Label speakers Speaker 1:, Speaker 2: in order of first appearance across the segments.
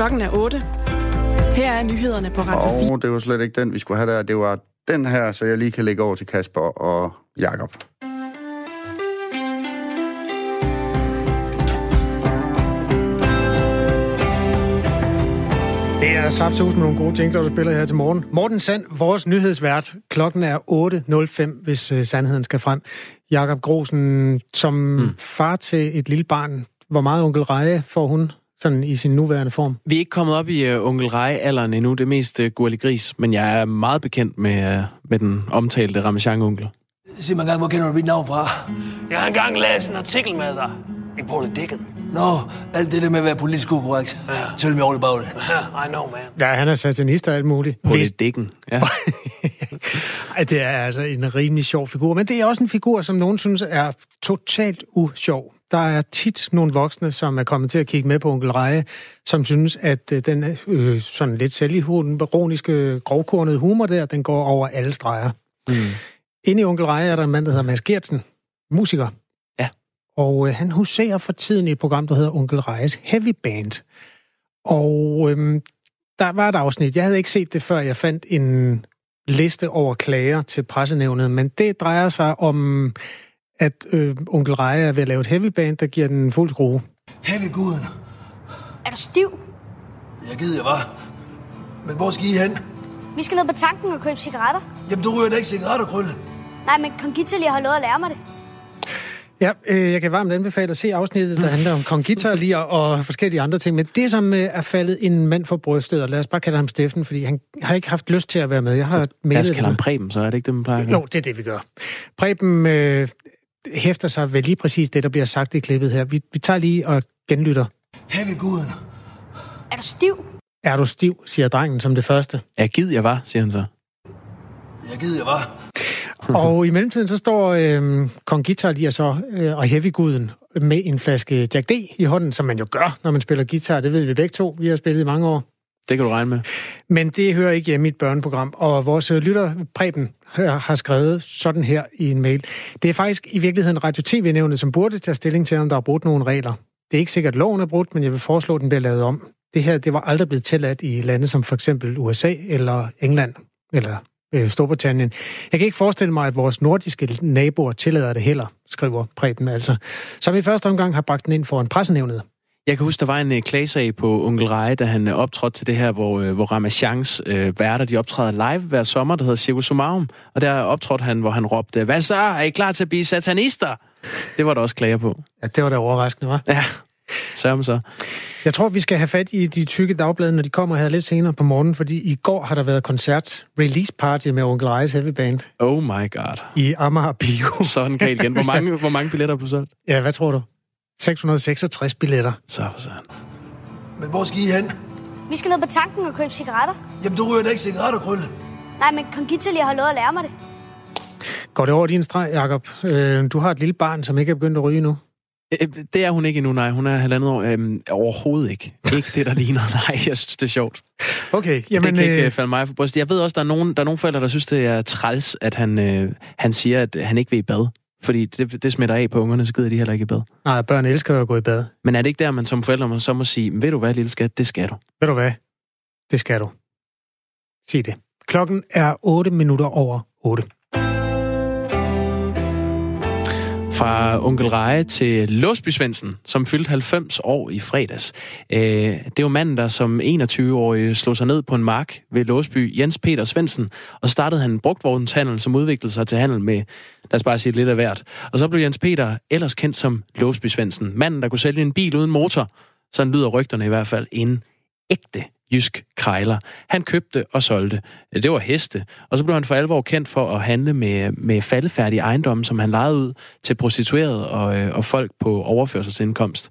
Speaker 1: Klokken er 8. Her er nyhederne på Radio 4.
Speaker 2: Og det var slet ikke den, vi skulle have der. Det var den her, så jeg lige kan lægge over til Kasper og Jakob.
Speaker 3: Det er Saftsus med nogle gode jingler, du spiller her til morgen. Morten Sand, vores nyhedsvært. Klokken er 8.05, hvis uh, sandheden skal frem. Jakob Grosen, som mm. far til et lille barn, hvor meget onkel Reje får hun sådan i sin nuværende form?
Speaker 4: Vi er ikke kommet op i uh, onkel Reje-alderen endnu, det er mest uh, gurli gris, men jeg er meget bekendt med, uh, med den omtalte Ramachan-onkel.
Speaker 5: Sig mig engang, hvor kender du mit navn fra?
Speaker 6: Jeg har engang læst en artikel med dig i Politikken.
Speaker 5: Nå, alt det der med at være politisk ukorrekt. Ja. Tell me all about it.
Speaker 6: I know, man.
Speaker 3: Ja, han er satanist og alt muligt.
Speaker 4: Politikken, ja.
Speaker 3: Ej, det er altså en rimelig sjov figur, men det er også en figur, som nogen synes er totalt usjov. Der er tit nogle voksne, som er kommet til at kigge med på onkel Reje, som synes, at øh, den øh, sådan lidt selvironiske, grovkornede humor der, den går over alle streger. Mm. Inde i onkel Reje er der en mand, der hedder Mads Gertsen, musiker.
Speaker 4: Ja.
Speaker 3: Og øh, han huserer for tiden i et program, der hedder Onkel Rejes Heavy Band. Og øh, der var et afsnit, jeg havde ikke set det, før jeg fandt en liste over klager til pressenævnet, men det drejer sig om, at øh, onkel Reje er ved at lave et heavy band, der giver den fuld skrue.
Speaker 5: Heavy guden.
Speaker 7: Er du stiv?
Speaker 5: Jeg gider jeg var. Men hvor skal I hen?
Speaker 7: Vi skal ned på tanken og købe cigaretter.
Speaker 5: Jamen, du ryger da ikke cigaretter, Krølle.
Speaker 7: Nej, men Kongita lige har lovet at lære mig det.
Speaker 3: Ja, øh, jeg kan varmt anbefale at se afsnittet, der handler om Kongita lige og, og forskellige andre ting. Men det, som øh, er faldet en mand for brystet, og lad os bare kalde ham Steffen, fordi han har ikke haft lyst til at være med. Jeg har
Speaker 4: Lad os kalde ham Preben, så er det ikke det, man plejer
Speaker 3: Jo, det er det, vi gør. Preben øh, hæfter sig ved lige præcis det, der bliver sagt i klippet her. Vi, vi tager lige og genlytter.
Speaker 5: Heavy guden.
Speaker 7: Er du stiv?
Speaker 3: Er du stiv, siger drengen som det første.
Speaker 4: Ja, gid jeg var, siger han så.
Speaker 5: Jeg gider jeg var.
Speaker 3: Og i mellemtiden så står øh, Kong Guitar lige så, øh, og Heavy-guden med en flaske Jack D i hånden, som man jo gør, når man spiller guitar. Det ved vi begge to. Vi har spillet i mange år.
Speaker 4: Det kan du regne med.
Speaker 3: Men det hører ikke hjemme i et børneprogram. Og vores lytter, Preben, har skrevet sådan her i en mail. Det er faktisk i virkeligheden Radio-TV-nævnet, som burde tage stilling til, om der er brudt nogle regler. Det er ikke sikkert, at loven er brudt, men jeg vil foreslå, at den bliver lavet om. Det her, det var aldrig blevet tilladt i lande som for eksempel USA eller England eller øh, Storbritannien. Jeg kan ikke forestille mig, at vores nordiske naboer tillader det heller, skriver Preben altså. Som i første omgang har bragt den ind for en pressenævnet.
Speaker 4: Jeg kan huske, der var en uh, klagesag på Onkel Reje, da han uh, optrådte til det her, hvor, uh, hvor Ramachans uh, værter, de optræder live hver sommer, der hedder Circus Sumarum. Og der optrådte han, hvor han råbte, hvad så? Er I klar til at blive satanister? Det var der også klager på.
Speaker 3: Ja, det var da overraskende, var.
Speaker 4: Ja, sørg så.
Speaker 3: Jeg tror, vi skal have fat i de tykke dagblade, når de kommer her lidt senere på morgenen, fordi i går har der været koncert, release party med Onkel Rejes Heavy Band.
Speaker 4: Oh my god.
Speaker 3: I Amager Bio.
Speaker 4: Sådan galt igen. Hvor mange, hvor mange billetter på solgt?
Speaker 3: Ja, hvad tror du? 666 billetter.
Speaker 4: Så for sådan.
Speaker 5: Men hvor skal I hen?
Speaker 7: Vi skal ned på tanken og købe cigaretter.
Speaker 5: Jamen, du ryger da ikke cigaretter, Krølle.
Speaker 7: Nej, men Kongita lige har lovet at lære mig det.
Speaker 3: Går det over din streg, Jacob? Øh, du har et lille barn, som ikke er begyndt at ryge nu.
Speaker 4: Øh, Det er hun ikke endnu, nej. Hun er halvandet år. Øhm, overhovedet ikke. Ikke det, der ligner. Nej, jeg synes, det er sjovt.
Speaker 3: Okay,
Speaker 4: Jamen, det kan ikke
Speaker 3: øh,
Speaker 4: øh, falde mig for brystet. Jeg ved også, der er nogen, der er nogle forældre, der synes, det er træls, at han, øh, han siger, at han ikke vil i bad. Fordi det, det smitter af på ungerne, så gider de heller ikke i bad.
Speaker 3: Nej, børn elsker jo at gå i bad.
Speaker 4: Men er det ikke der, man som forældre må- så må sige, ved du hvad, lille skat, det skal du.
Speaker 3: Ved du hvad? Det skal du. Sig det. Klokken er 8 minutter over 8.
Speaker 4: Fra onkel Reje til Låsby Svendsen, som fyldte 90 år i fredags. Øh, det er jo manden, der som 21-årig slog sig ned på en mark ved Låsby, Jens Peter Svendsen, og startede han en brugtvognshandel, som udviklede sig til handel med, lad os bare sige lidt af hvert. Og så blev Jens Peter ellers kendt som Låsby Svendsen, manden, der kunne sælge en bil uden motor. Sådan lyder rygterne i hvert fald. En ægte jysk krejler. Han købte og solgte. Det var heste. Og så blev han for alvor kendt for at handle med, med faldefærdige ejendomme, som han lejede ud til prostituerede og, øh, og folk på overførselsindkomst.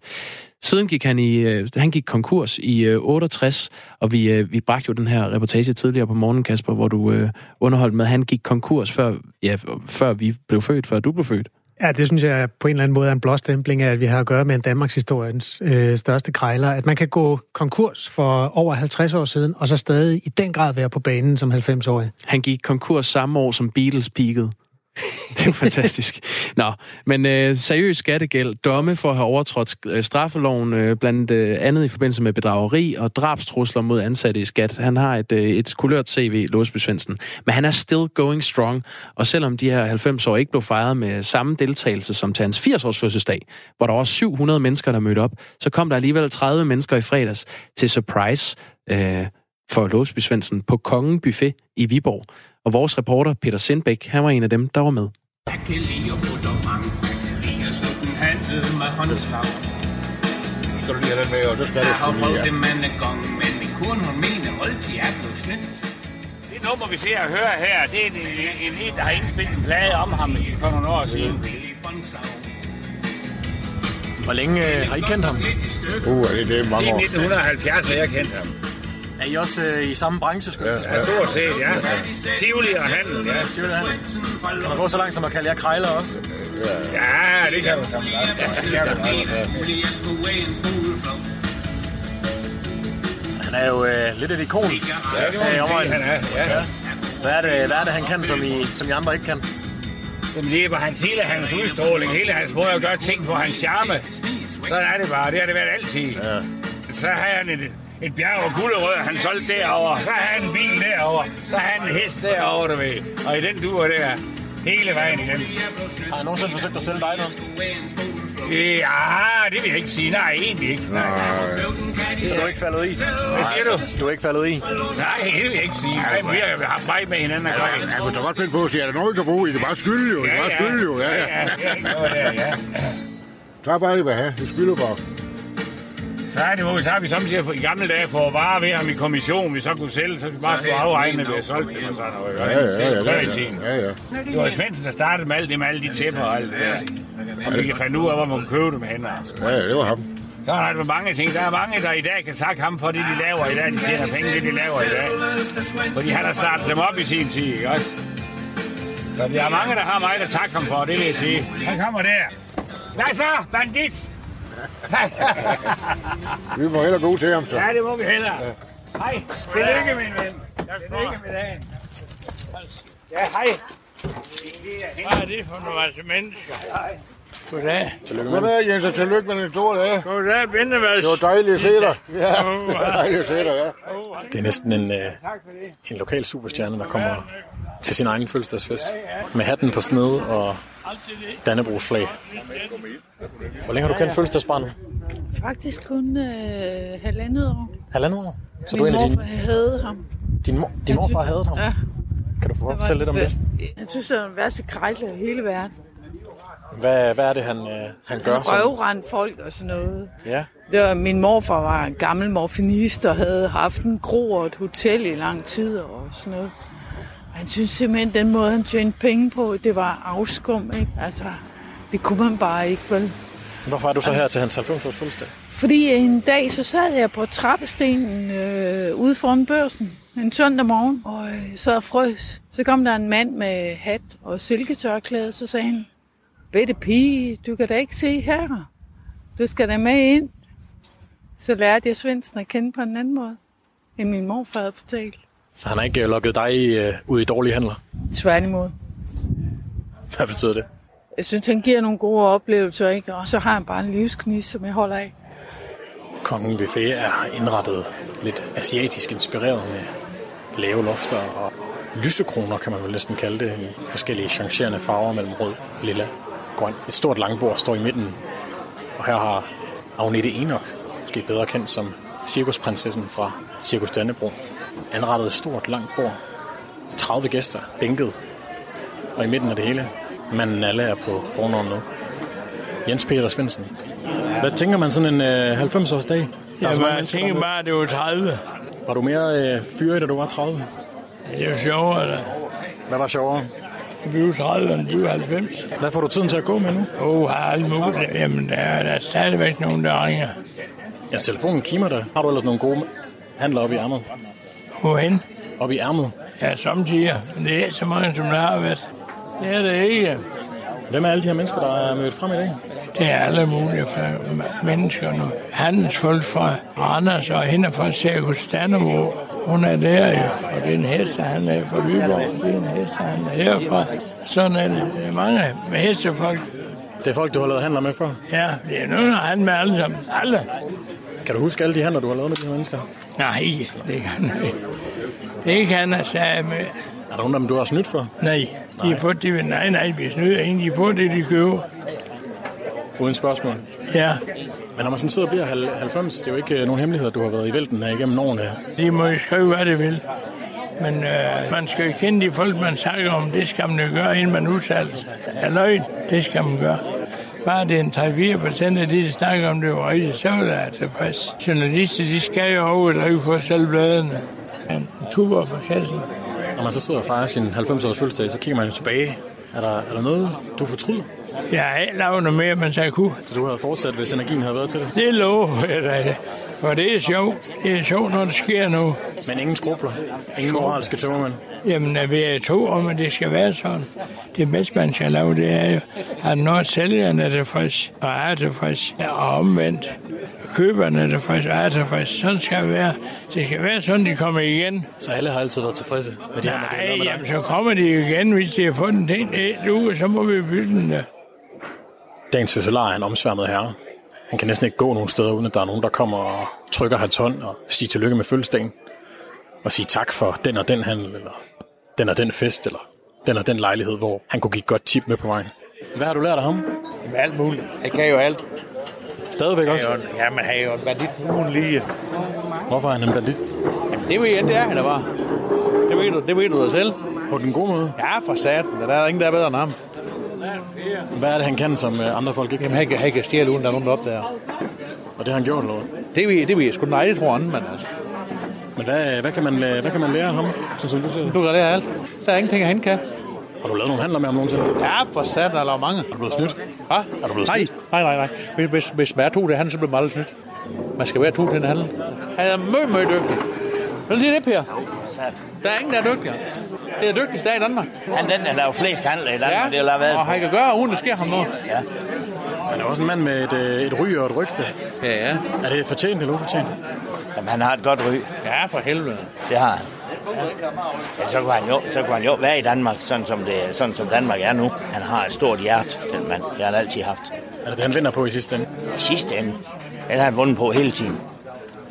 Speaker 4: Siden gik han i, øh, han gik konkurs i øh, 68, og vi, øh, vi bragte jo den her reportage tidligere på morgen, Kasper, hvor du øh, underholdt med, at han gik konkurs før, ja, før vi blev født, før du blev født.
Speaker 3: Ja, det synes jeg på en eller anden måde er en blåstempling af, at vi har at gøre med en Danmarks historiens øh, største krejler. At man kan gå konkurs for over 50 år siden, og så stadig i den grad være på banen som 90-årig.
Speaker 4: Han gik konkurs samme år, som Beatles peakede. Det er jo fantastisk. Nå, men øh, seriøs skattegæld, domme for at have overtrådt øh, straffeloven, øh, blandt øh, andet i forbindelse med bedrageri og drabstrusler mod ansatte i skat. Han har et, øh, et kulørt CV, Låsby Svendsen. Men han er still going strong, og selvom de her 90 år ikke blev fejret med samme deltagelse som til hans 80-års fødselsdag, hvor der var 700 mennesker, der mødte op, så kom der alligevel 30 mennesker i fredags til surprise øh, for Låsby Svendsen på Kongen Buffet i Viborg. Og vores reporter Peter Sindbæk, han var en af dem, der var med.
Speaker 8: Jeg kan lide at putte mange. Jeg kan lide at slå den handel med håndslag.
Speaker 9: Skal du lige have den med, og så skal
Speaker 8: Jeg
Speaker 9: du
Speaker 8: har
Speaker 9: skulle
Speaker 8: prøvet
Speaker 9: lige
Speaker 8: det mange gange, men min kone hun mener altid, jeg er blevet snydt.
Speaker 6: Det nummer, vi ser og hører her, det er en, en, en der har indspillet en plade om ham for nogle år siden.
Speaker 10: Hvor længe øh, har I kendt ham?
Speaker 9: Uh, det, det er mange
Speaker 6: Siden
Speaker 9: år.
Speaker 6: 1970 har jeg kendt ham.
Speaker 10: Er I også øh, i samme branche, skulle jeg
Speaker 9: Ja,
Speaker 10: ja,
Speaker 6: Ja, stort set, ja. Tivoli og handel, ja.
Speaker 10: sige? Kan man gå så langt som at kalde jer krejler også?
Speaker 6: Ja, det kan du sammen. Ja, det kan.
Speaker 10: Han er jo øh, lidt et ikon.
Speaker 6: Ja, det må
Speaker 10: Øh,
Speaker 6: man sige, han er. Ja.
Speaker 10: Hvad er, det, hvad er det, han kan, som I, som I andre ikke kan?
Speaker 6: Jamen, det er bare hans, hele hans udstråling, hele hans måde at gøre ting på, hans charme. Sådan er det bare, det har det været altid. Ja. Så har han et, et bjerg og gulderød, han solgte derovre. Så har han en bil derovre. Så har han en hest derovre, du ved. Og i den dur der, hele vejen igen.
Speaker 10: Har han nogensinde forsøgt at sælge dig noget?
Speaker 6: Ja, det vil jeg ikke sige. Nej, egentlig ikke. Nej,
Speaker 10: Så du er ikke faldet i?
Speaker 6: Hvad siger du?
Speaker 10: Du er ikke faldet i?
Speaker 6: Nej, det vil jeg ikke sige. Nej, vi har haft meget med hinanden at gøre.
Speaker 9: Jeg kunne så godt finde på at sige, er der noget, I kan bruge? I kan bare skylde jo. I kan bare skylde jo. Ja,
Speaker 6: ja.
Speaker 9: ja.
Speaker 6: ja, ja, ja, ja.
Speaker 9: Tag bare, I vil have. I skylder bare.
Speaker 6: Er det, vi så har vi samtidig i gamle dage for varer ved ham i kommission, vi så kunne sælge, så vi bare skulle afregne, ved at solgte dem og sådan noget.
Speaker 9: Ja, ja, ja. Ja, ja, ja, ja.
Speaker 6: Det var Svendsen, der startede med alt det, med alle de tæpper og alt det der. Og fik fandt ud af, hvor man kunne købe dem hen. Altså.
Speaker 9: Ja, det var ham.
Speaker 6: Så har der mange ting. Der er mange, der i dag kan takke ham for det, de laver i dag. De tjener penge, det de laver i dag. Fordi han har startet dem op i sin tid, ikke også? Så der er mange, der har mig, der takker ham for, det vil jeg sige. Han kommer der. Hvad så, bandit?
Speaker 9: Vi må hellere gå til ham, så.
Speaker 6: Ja, det må vi hellere. Hej. Tillykke, min ven. Tillykke med dagen. Ja, hej. Hvad er det for nogle masse mennesker? Hej. Goddag.
Speaker 9: Goddag, Jens, og tillykke med den store dag.
Speaker 6: Goddag, Bindevals.
Speaker 9: Det var dejligt at se dig. Ja, det var dejligt at se dig, ja.
Speaker 10: Det er næsten en, øh, en lokal superstjerne, der kommer til sin egen fødselsdagsfest. Med hatten på sned og Dannebrogs flag. Hvor længe har du kendt fødselsdagsbarnet?
Speaker 11: Faktisk kun øh, halvandet år.
Speaker 10: Halvandet år? Så du er
Speaker 11: Min
Speaker 10: en af
Speaker 11: morfar
Speaker 10: dine...
Speaker 11: havde ham.
Speaker 10: Din, mor, din morfar havde ham?
Speaker 11: Ja.
Speaker 10: Kan du få fortælle lidt om det?
Speaker 11: Jeg synes, han er den værste krejler i hele verden.
Speaker 10: Hvad, hvad er det, han, øh, han gør? Som,
Speaker 11: Røvrand folk og sådan noget.
Speaker 10: ja.
Speaker 11: Det var, min morfar var en gammel morfinist og havde haft en gro og et hotel i lang tid og sådan noget. Og han synes simpelthen, den måde, han tjente penge på, det var afskum, ikke? Altså, det kunne man bare ikke, vel?
Speaker 10: Hvorfor er du så her til hans 90-års fødselsdag?
Speaker 11: Fordi en dag, så sad jeg på trappestenen øh, ude foran børsen en søndag morgen, og øh, sad og frøs. Så kom der en mand med hat og silketørklæde, så sagde han, Bette pige, du kan da ikke se her. Du skal da med ind. Så lærte jeg Svendsen at kende på en anden måde, end min morfar havde fortalt.
Speaker 10: Så han har ikke øh, lukket dig øh, ud i dårlige handler?
Speaker 11: Tværtimod.
Speaker 10: Hvad betyder det?
Speaker 11: Jeg synes, han giver nogle gode oplevelser, ikke? og så har han bare en livsknis, som jeg holder af.
Speaker 10: Kongen Buffet er indrettet lidt asiatisk inspireret med lave lofter og lysekroner, kan man vel næsten kalde det, i forskellige changerende farver mellem rød, lilla, grøn. Et stort langbord står i midten, og her har Agnete Enoch, måske bedre kendt som cirkusprinsessen fra Cirkus Dannebro, anrettet et stort langt bord. 30 gæster, bænket, og i midten af det hele, manden alle er på fornavn nu. Jens Peter Svendsen. Hvad tænker man sådan en øh, 90-års dag?
Speaker 6: Jamen, jeg tænker bare, at det var 30.
Speaker 10: Var du mere øh, fyrig, da du var 30?
Speaker 6: Det er jo sjovere, da.
Speaker 10: Hvad var sjovere?
Speaker 6: Jeg blev 30, og blev 90.
Speaker 10: Hvad får du tiden til at gå med nu?
Speaker 6: Åh, oh, alt muligt. Jamen, der er, der er stadigvæk nogen, der ringer.
Speaker 10: Ja, telefonen kimer der. Har du ellers nogle gode handler op i ærmet?
Speaker 6: Hvorhen?
Speaker 10: Op i ærmet?
Speaker 6: Ja, samtidig. Det er så mange, som der har været. Det er det ikke.
Speaker 10: Hvem er alle de her mennesker, der er mødt frem i dag?
Speaker 6: Det er alle mulige mennesker nu. Handelsfolk fra Randers og hende fra Cirkus Dannevo
Speaker 12: hun er der jo, og det er en hest, han er fra Viborg. Det er en hest, han er herfra. Sådan er det. Det er mange hestefolk.
Speaker 10: Det er folk, du har lavet handler med før?
Speaker 12: Ja, det er nogen, der har med alle sammen. Alle.
Speaker 10: Kan du huske alle de handler, du har lavet med de her mennesker?
Speaker 12: Nej, det kan jeg ikke. Det kan jeg sige med.
Speaker 10: Er der nogen af dem, du har snydt for?
Speaker 12: Nej, de har fået det. Nej, nej, vi snyder ingen. De får det, de køber.
Speaker 10: Uden spørgsmål?
Speaker 12: Ja.
Speaker 10: Men når man sådan sidder og bliver 90, det er jo ikke øh, nogen hemmelighed, du har været i vælten her igennem årene.
Speaker 12: De må jo skrive, hvad det vil. Men øh, man skal jo kende de folk, man snakker om. Det skal man jo gøre, inden man udtaler sig. Er løgn, det skal man gøre. Bare det er en 3-4 procent af de, der snakker om det var rigtigt, så er jeg tilpas. Journalister, de skal jo overdrive for selv bladene. En tuber for kassen.
Speaker 10: Når man så sidder og fejrer sin 90-års fødselsdag, så kigger man jo tilbage. Er der, er der noget, du fortryder?
Speaker 12: Jeg har ikke lavet noget mere, men jeg kunne.
Speaker 10: Så du havde fortsat, hvis energien havde været til det?
Speaker 12: Det lover jeg dig. For det er sjovt. Det er sjovt, når det sker nu.
Speaker 10: Men ingen skrubler? Ingen moralske tømmermænd?
Speaker 12: Jamen, vi er to om, at det skal være sådan. Det bedste, man skal lave, det er jo, at når sælgerne er tilfreds og er tilfreds, og omvendt, køberne er tilfreds og er tilfreds. Sådan skal det være. Det skal være sådan, de kommer igen.
Speaker 10: Så alle har altid været tilfredse med de
Speaker 12: Nej,
Speaker 10: her, med
Speaker 12: jamen, så kommer de igen, hvis de har fået en ting et uge, så må vi bytte den der.
Speaker 10: Dagens fødselar er en omsværmet herre. Han kan næsten ikke gå nogen steder, uden at der er nogen, der kommer og trykker hans hånd og siger tillykke med fødselsdagen. Og sige tak for den og den handel, eller den og den fest, eller den og den lejlighed, hvor han kunne give et godt tip med på vejen. Hvad har du lært af ham?
Speaker 13: Jamen, alt muligt. Han kan jo alt.
Speaker 10: Stadigvæk også?
Speaker 13: Ja, men han er jo en bandit uden lige.
Speaker 10: Hvorfor er han en bandit?
Speaker 13: Jamen, det ved jeg, det er han da bare. Det ved du, det ved du da selv.
Speaker 10: På den gode måde?
Speaker 13: Ja, for satan. Der er ingen, der er bedre end ham.
Speaker 10: Hvad er det, han kan, som øh, andre folk ikke
Speaker 13: Jamen, han kan, han kan stjæle, uden der er nogen, der opdager.
Speaker 10: Og det har han gjort, eller hvad?
Speaker 13: Det ved, det ved jeg sgu nej, det tror han, men altså.
Speaker 10: Men hvad, hvad, kan man, lære- hvad kan man lære af ham, sådan som du siger?
Speaker 13: Du kan lære alt. Der er ingenting, han kan.
Speaker 10: Har du lavet nogle handler med ham nogensinde?
Speaker 13: Ja, for satan, der er lavet mange. Er
Speaker 10: du blevet snydt?
Speaker 13: Hvad?
Speaker 10: Er du blevet
Speaker 13: nej,
Speaker 10: snydt?
Speaker 13: nej, nej, nej. Hvis, hvis, hvis man er to til handel, så bliver man aldrig snydt. Man skal være to til en handel. Han er møg, møg dygtig. Vil du sige det, Per? Der er ingen, der er dygtigere. Det er dygtigste dag i Danmark.
Speaker 14: Han den, der laver flest handler i Danmark,
Speaker 13: Ja,
Speaker 14: det har lavet.
Speaker 13: og han kan gøre, uden der sker ham noget.
Speaker 14: Ja.
Speaker 10: Han er også en mand med et, øh, et ry og et rygte.
Speaker 13: Ja, ja.
Speaker 10: Er det fortjent eller ufortjent?
Speaker 14: Jamen, han har et godt ry.
Speaker 13: Ja, for helvede.
Speaker 14: Det har han. Ja, så, kunne han jo, så kunne han jo være i Danmark, sådan som, det, sådan som Danmark er nu. Han har et stort hjerte, den mand. Det har han altid haft.
Speaker 10: Er det det, han vinder på i sidste ende?
Speaker 14: I sidste ende. Den har han vundet på hele tiden.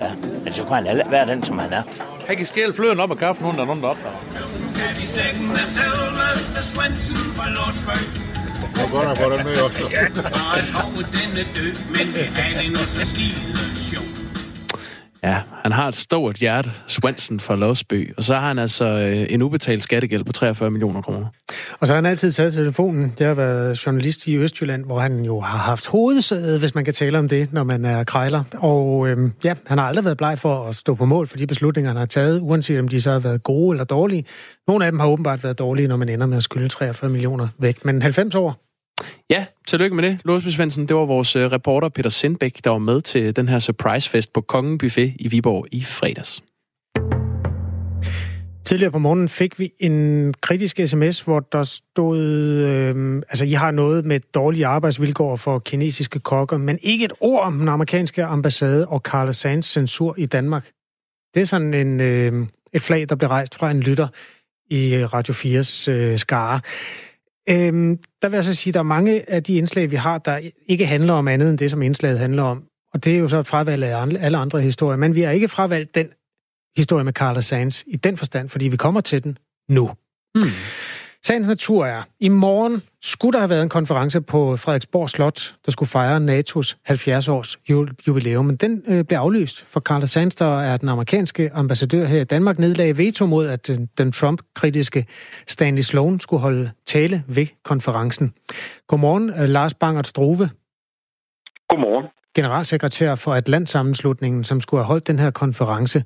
Speaker 14: Ja, men så kunne han alle- være den, som han er.
Speaker 13: Han kan stjæle fløden op af kaffen, uden der er nogen, der opdager.
Speaker 8: Er?
Speaker 9: Det var godt at få den med også.
Speaker 8: Ja, og jeg tror, den er død, men det er det nu så skide sjov.
Speaker 4: Ja, han har et stort hjerte, Swanson fra Losby, og så har han altså øh, en ubetalt skattegæld på 43 millioner kroner.
Speaker 3: Og så har han altid taget telefonen. Det har været journalist i Østjylland, hvor han jo har haft hovedsædet, hvis man kan tale om det, når man er krejler. Og øh, ja, han har aldrig været bleg for at stå på mål for de beslutninger, han har taget, uanset om de så har været gode eller dårlige. Nogle af dem har åbenbart været dårlige, når man ender med at skylde 43 millioner væk. Men 90 år,
Speaker 4: Ja, tillykke med det, Låsby Svendsen. Det var vores øh, reporter Peter Sindbæk, der var med til den her surprise-fest på Kongen Buffet i Viborg i fredags.
Speaker 3: Tidligere på morgenen fik vi en kritisk sms, hvor der stod, øh, altså I har noget med dårlige arbejdsvilkår for kinesiske kokker, men ikke et ord om den amerikanske ambassade og Carla Sands censur i Danmark. Det er sådan en, øh, et flag, der blev rejst fra en lytter i Radio 4's øh, skare. Øhm, der vil jeg så sige, at der er mange af de indslag, vi har, der ikke handler om andet end det, som indslaget handler om. Og det er jo så et fravalg af alle andre historier. Men vi har ikke fravalgt den historie med Carla Sands i den forstand, fordi vi kommer til den nu.
Speaker 4: Mm.
Speaker 3: Sagens natur er, i morgen skulle der have været en konference på Frederiksborg Slot, der skulle fejre NATO's 70-års ju- jubilæum, men den øh, blev aflyst, for Carla Sands, der er den amerikanske ambassadør her i Danmark, nedlagde veto mod, at øh, den Trump-kritiske Stanley Sloan skulle holde tale ved konferencen. Godmorgen, øh, Lars Bangert Struve.
Speaker 15: Godmorgen.
Speaker 3: Generalsekretær for Atlantsammenslutningen, som skulle have holdt den her konference.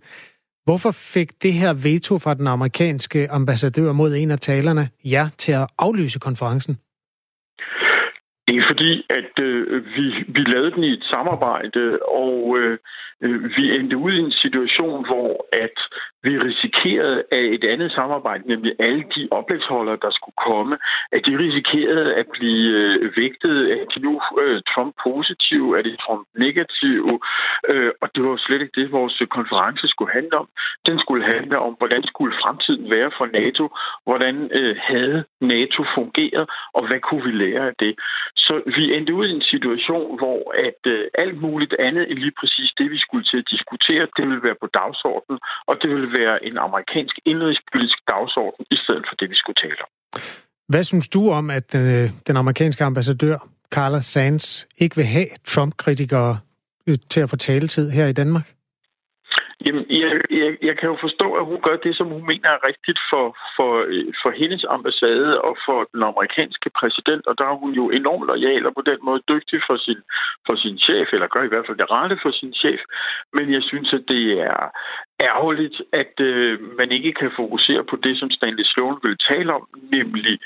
Speaker 3: Hvorfor fik det her veto fra den amerikanske ambassadør mod en af talerne jer til at aflyse konferencen?
Speaker 15: Det er fordi, at øh, vi, vi lavede den i et samarbejde, og øh, øh, Øh, vi endte ud i en situation, hvor at vi risikerede af et andet samarbejde, nemlig alle de oplægsholdere, der skulle komme, at de risikerede at blive øh, vægtet, at de nu øh, Trump positive, er det Trump negative, og det var slet ikke det, vores konference skulle handle om. Den skulle handle om, hvordan skulle fremtiden være for NATO, hvordan havde NATO fungeret, og hvad kunne vi lære af det. Så vi endte ud i en situation, hvor at alt muligt andet end lige præcis det, vi skulle til at diskutere, det ville være på dagsordenen, og det ville være en amerikansk indrigspolitisk dagsorden, i stedet for det, vi skulle tale om.
Speaker 3: Hvad synes du om, at øh, den amerikanske ambassadør, Carla Sands, ikke vil have Trump-kritikere øh, til at få taletid her i Danmark?
Speaker 15: Jamen, jeg, jeg, jeg kan jo forstå, at hun gør det, som hun mener er rigtigt for, for, øh, for hendes ambassade og for den amerikanske præsident, og der er hun jo enormt lojal og på den måde dygtig for sin, for sin chef, eller gør i hvert fald det rette for sin chef. Men jeg synes, at det er ærgerligt, at øh, man ikke kan fokusere på det, som Stanley Sloan vil tale om, nemlig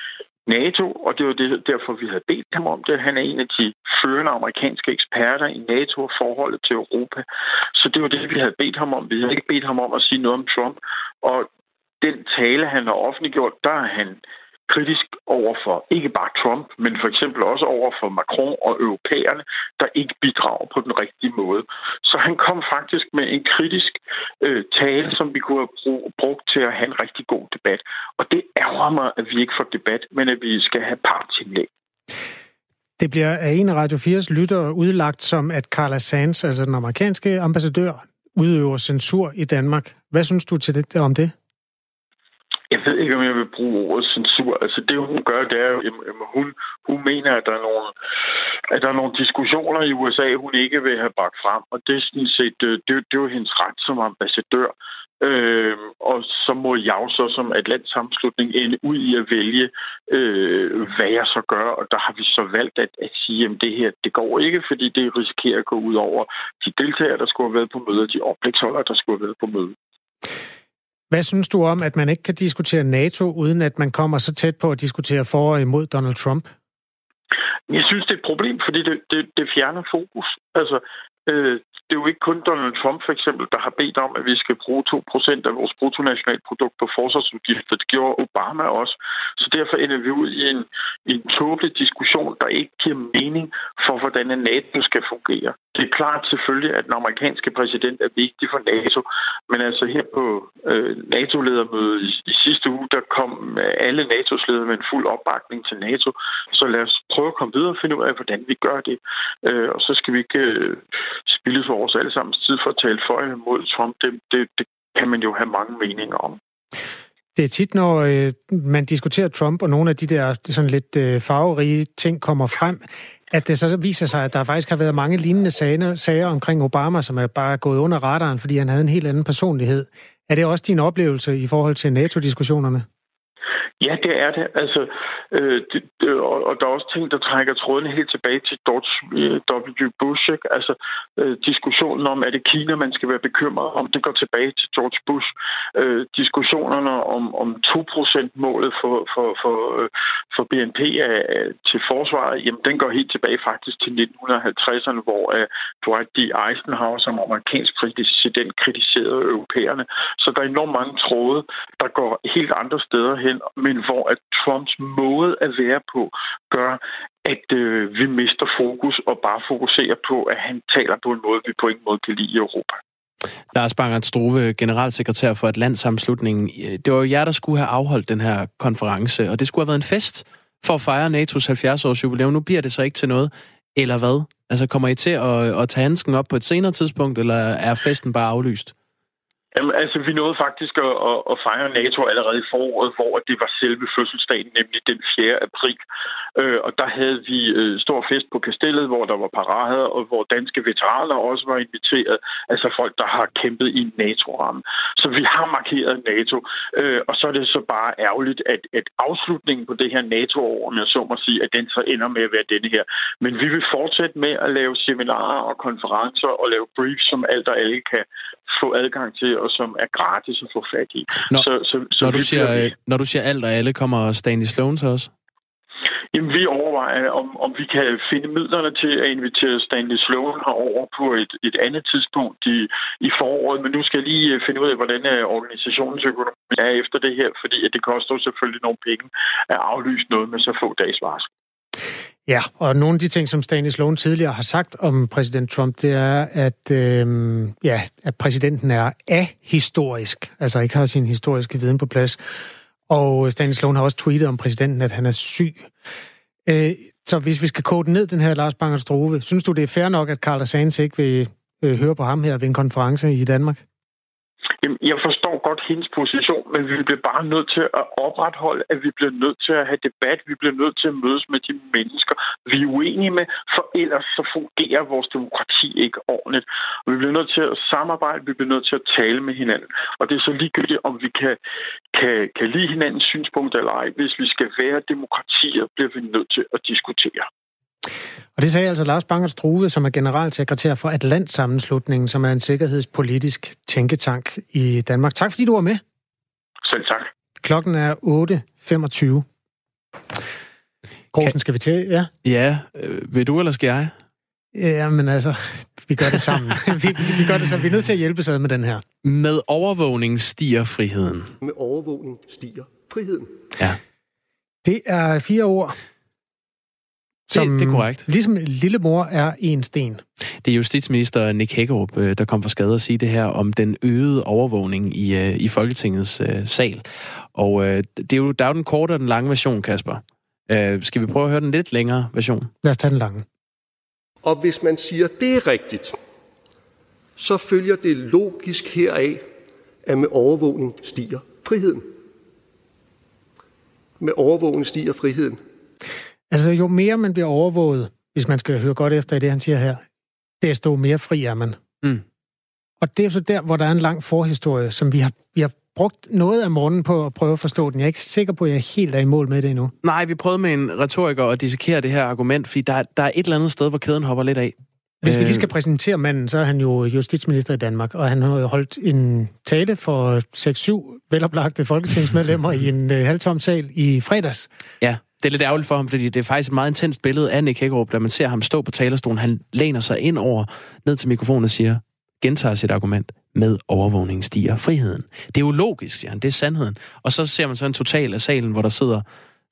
Speaker 15: NATO, og det var det, derfor, vi havde bedt ham om det. Han er en af de førende amerikanske eksperter i NATO og forholdet til Europa. Så det var det, vi havde bedt ham om. Vi havde ikke bedt ham om at sige noget om Trump. Og den tale, han har offentliggjort, der er han kritisk over for ikke bare Trump, men for eksempel også over for Macron og europæerne, der ikke bidrager på den rigtige måde. Så han kom faktisk med en kritisk øh, tale, som vi kunne have brug, brugt til at have en rigtig god debat. Og det ærger mig, at vi ikke får debat, men at vi skal have partsindlæg.
Speaker 3: Det bliver af en af Radio 4's lyttere udlagt som, at Carla Sands, altså den amerikanske ambassadør, udøver censur i Danmark. Hvad synes du til det, om det?
Speaker 15: Jeg ved ikke, om jeg vil bruge ordet censur. Altså det, hun gør, det er jo, at hun, hun mener, at der, er nogle, at der er nogle diskussioner i USA, hun ikke vil have bragt frem. Og det er sådan set, det, det, det er jo hendes ret som ambassadør. Øh, og så må jeg jo så som Atlantsammenslutning ende ud i at vælge, øh, hvad jeg så gør. Og der har vi så valgt at, at sige, at det her, det går ikke, fordi det risikerer at gå ud over de deltagere, der skulle have været på mødet, de oplægsholdere, der skulle have været på mødet.
Speaker 3: Hvad synes du om, at man ikke kan diskutere NATO, uden at man kommer så tæt på at diskutere for og imod Donald Trump?
Speaker 15: Jeg synes, det er et problem, fordi det, det, det fjerner fokus. Altså, øh, det er jo ikke kun Donald Trump for eksempel, der har bedt om, at vi skal bruge 2% af vores bruttonationalprodukt på forsvarsudgifter. Det gjorde Obama også. Så derfor ender vi ud i en, en tåbelig diskussion, der ikke giver mening for, hvordan en NATO skal fungere. Det er klart selvfølgelig, at den amerikanske præsident er vigtig for NATO, men altså her på øh, NATO-ledermødet i, i sidste uge, der kom alle NATO's ledere med en fuld opbakning til NATO. Så lad os prøve at komme videre og finde ud af, hvordan vi gør det. Øh, og så skal vi ikke øh, spille vores allesammens tid for at tale for mod Trump. Det, det, det kan man jo have mange meninger om.
Speaker 3: Det er tit, når øh, man diskuterer Trump, og nogle af de der sådan lidt øh, farverige ting kommer frem, at det så viser sig, at der faktisk har været mange lignende sager, sager omkring Obama, som er bare gået under radaren, fordi han havde en helt anden personlighed. Er det også din oplevelse i forhold til NATO-diskussionerne?
Speaker 15: Ja, det er det. Altså, øh, det, det, og, og der er også ting, der trækker trådene helt tilbage til George øh, W. Bush. Ikke? Altså, øh, diskussionen om, er det Kina, man skal være bekymret om, det går tilbage til George Bush. Øh, diskussionerne om, om 2%-målet for, for, for, øh, for BNP af, til forsvaret, jamen, den går helt tilbage faktisk til 1950'erne, hvor øh, Dwight D. Eisenhower som amerikansk præsident kritiserede europæerne. Så der er enormt mange tråde, der går helt andre steder hen, men hvor at Trumps måde at være på gør, at øh, vi mister fokus og bare fokuserer på, at han taler på en måde, vi på ingen måde kan lide i Europa.
Speaker 4: Lars Bangert Struve, generalsekretær for Atlantsamslutningen. Det var jo jer, der skulle have afholdt den her konference, og det skulle have været en fest for at fejre NATO's 70-års jubilæum. Nu bliver det så ikke til noget, eller hvad? Altså kommer I til at, at tage handsken op på et senere tidspunkt, eller er festen bare aflyst?
Speaker 15: Jamen, altså, vi nåede faktisk at, at, at fejre NATO allerede i foråret, hvor det var selve fødselsdagen, nemlig den 4. april. Øh, og der havde vi øh, stor fest på kastellet, hvor der var parader, og hvor danske veteraner også var inviteret. Altså folk, der har kæmpet i NATO-ramme. Så vi har markeret NATO. Øh, og så er det så bare ærgerligt, at, at afslutningen på det her NATO-år, om jeg så må sige, at den så ender med at være denne her. Men vi vil fortsætte med at lave seminarer og konferencer og lave briefs, som alt og alle kan få adgang til, og som er gratis at få fat i.
Speaker 4: Når, så, så, så når, du siger, bliver... når du siger alt og alle, kommer Stanley Sloan så også?
Speaker 15: Jamen, vi overvejer, om, om vi kan finde midlerne til at invitere Stanley Sloan herover på et, et andet tidspunkt i, i foråret. Men nu skal jeg lige øh, finde ud af, hvordan øh, organisationens økonomi er efter det her, fordi det koster selvfølgelig nogle penge at aflyse noget med så få dages varsel.
Speaker 3: Ja, og nogle af de ting, som Stanley Sloan tidligere har sagt om præsident Trump, det er, at, øh, ja, at præsidenten er ahistorisk, altså ikke har sin historiske viden på plads. Og Stanley Sloan har også tweetet om præsidenten, at han er syg. Øh, så hvis vi skal kode ned den her Lars Bangers Strove, synes du, det er fair nok, at Carl Sands ikke vil øh, høre på ham her ved en konference i Danmark?
Speaker 15: Jamen, jeg forstår godt hendes position, men vi bliver bare nødt til at opretholde, at vi bliver nødt til at have debat, vi bliver nødt til at mødes med de mennesker, vi er uenige med, for ellers så fungerer vores demokrati ikke ordentligt. Og vi bliver nødt til at samarbejde, vi bliver nødt til at tale med hinanden. Og det er så ligegyldigt, om vi kan, kan, kan lide hinandens synspunkter eller ej. Hvis vi skal være demokratier, bliver vi nødt til at diskutere.
Speaker 3: Og det sagde altså Lars Bangert Struve, som er generalsekretær for Atlantsammenslutningen, som er en sikkerhedspolitisk tænketank i Danmark. Tak fordi du var med.
Speaker 15: Selv tak.
Speaker 3: Klokken er 8.25. Korsen, skal vi til? Ja.
Speaker 4: Ja, øh, vil du eller skal jeg?
Speaker 3: Ja, men altså, vi gør det sammen. vi, vi gør det sammen. Vi er nødt til at hjælpe sig med den her.
Speaker 4: Med overvågning stiger friheden.
Speaker 16: Med overvågning stiger friheden.
Speaker 4: Ja.
Speaker 3: Det er fire ord, som
Speaker 4: det, det er korrekt.
Speaker 3: Ligesom lillemor er en sten.
Speaker 4: Det er justitsminister Nick Hækkerup, øh, der kom for skade at sige det her om den øgede overvågning i, øh, i Folketingets uh, sal. Og uh, det er jo, der er jo den korte og den lange version, Kasper. Uh, skal vi prøve at høre den lidt længere version?
Speaker 3: Lad os tage den lange.
Speaker 16: Og hvis man siger, det er rigtigt, så følger det logisk heraf, at med overvågning stiger friheden. Med overvågning stiger friheden.
Speaker 3: Altså, jo mere man bliver overvåget, hvis man skal høre godt efter i det, han siger her, desto mere fri er man.
Speaker 4: Mm.
Speaker 3: Og det er så der, hvor der er en lang forhistorie, som vi har, vi har brugt noget af morgenen på at prøve at forstå den. Jeg er ikke sikker på, at jeg er helt er i mål med det endnu.
Speaker 4: Nej, vi prøvede med en retoriker at dissekere det her argument, fordi der, der er et eller andet sted, hvor kæden hopper lidt af.
Speaker 3: Hvis vi lige skal præsentere manden, så er han jo justitsminister i Danmark, og han har jo holdt en tale for 6-7 veloplagte folketingsmedlemmer i en uh, halvtom sal i fredags.
Speaker 4: Ja, det er lidt ærgerligt for ham, fordi det er faktisk et meget intenst billede af Nick Hækkerup, da man ser ham stå på talerstolen. Han læner sig ind over, ned til mikrofonen og siger, gentager sit argument, med overvågning stiger friheden. Det er jo logisk, siger han, det er sandheden. Og så ser man så en total af salen, hvor der sidder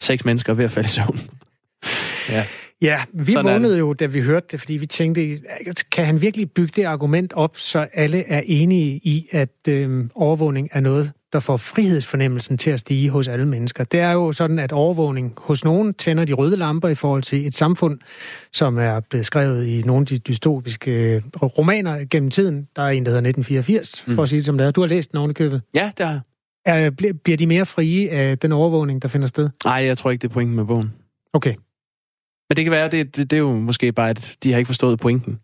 Speaker 4: seks mennesker ved at falde i søvn.
Speaker 3: ja. Ja, vi Sådan vågnede jo, da vi hørte det, fordi vi tænkte, kan han virkelig bygge det argument op, så alle er enige i, at øh, overvågning er noget, der får frihedsfornemmelsen til at stige hos alle mennesker. Det er jo sådan, at overvågning hos nogen tænder de røde lamper i forhold til et samfund, som er blevet skrevet i nogle af de dystopiske øh, romaner gennem tiden. Der er en, der hedder 1984, mm. for at sige det som det er. Du har læst den ovenikøbet.
Speaker 4: Ja, det har jeg.
Speaker 3: Er, bliver de mere frie af den overvågning, der finder sted?
Speaker 4: Nej, jeg tror ikke, det er pointen med bogen.
Speaker 3: Okay.
Speaker 4: Men det kan være, det, det, det er jo måske bare, at de har ikke forstået pointen.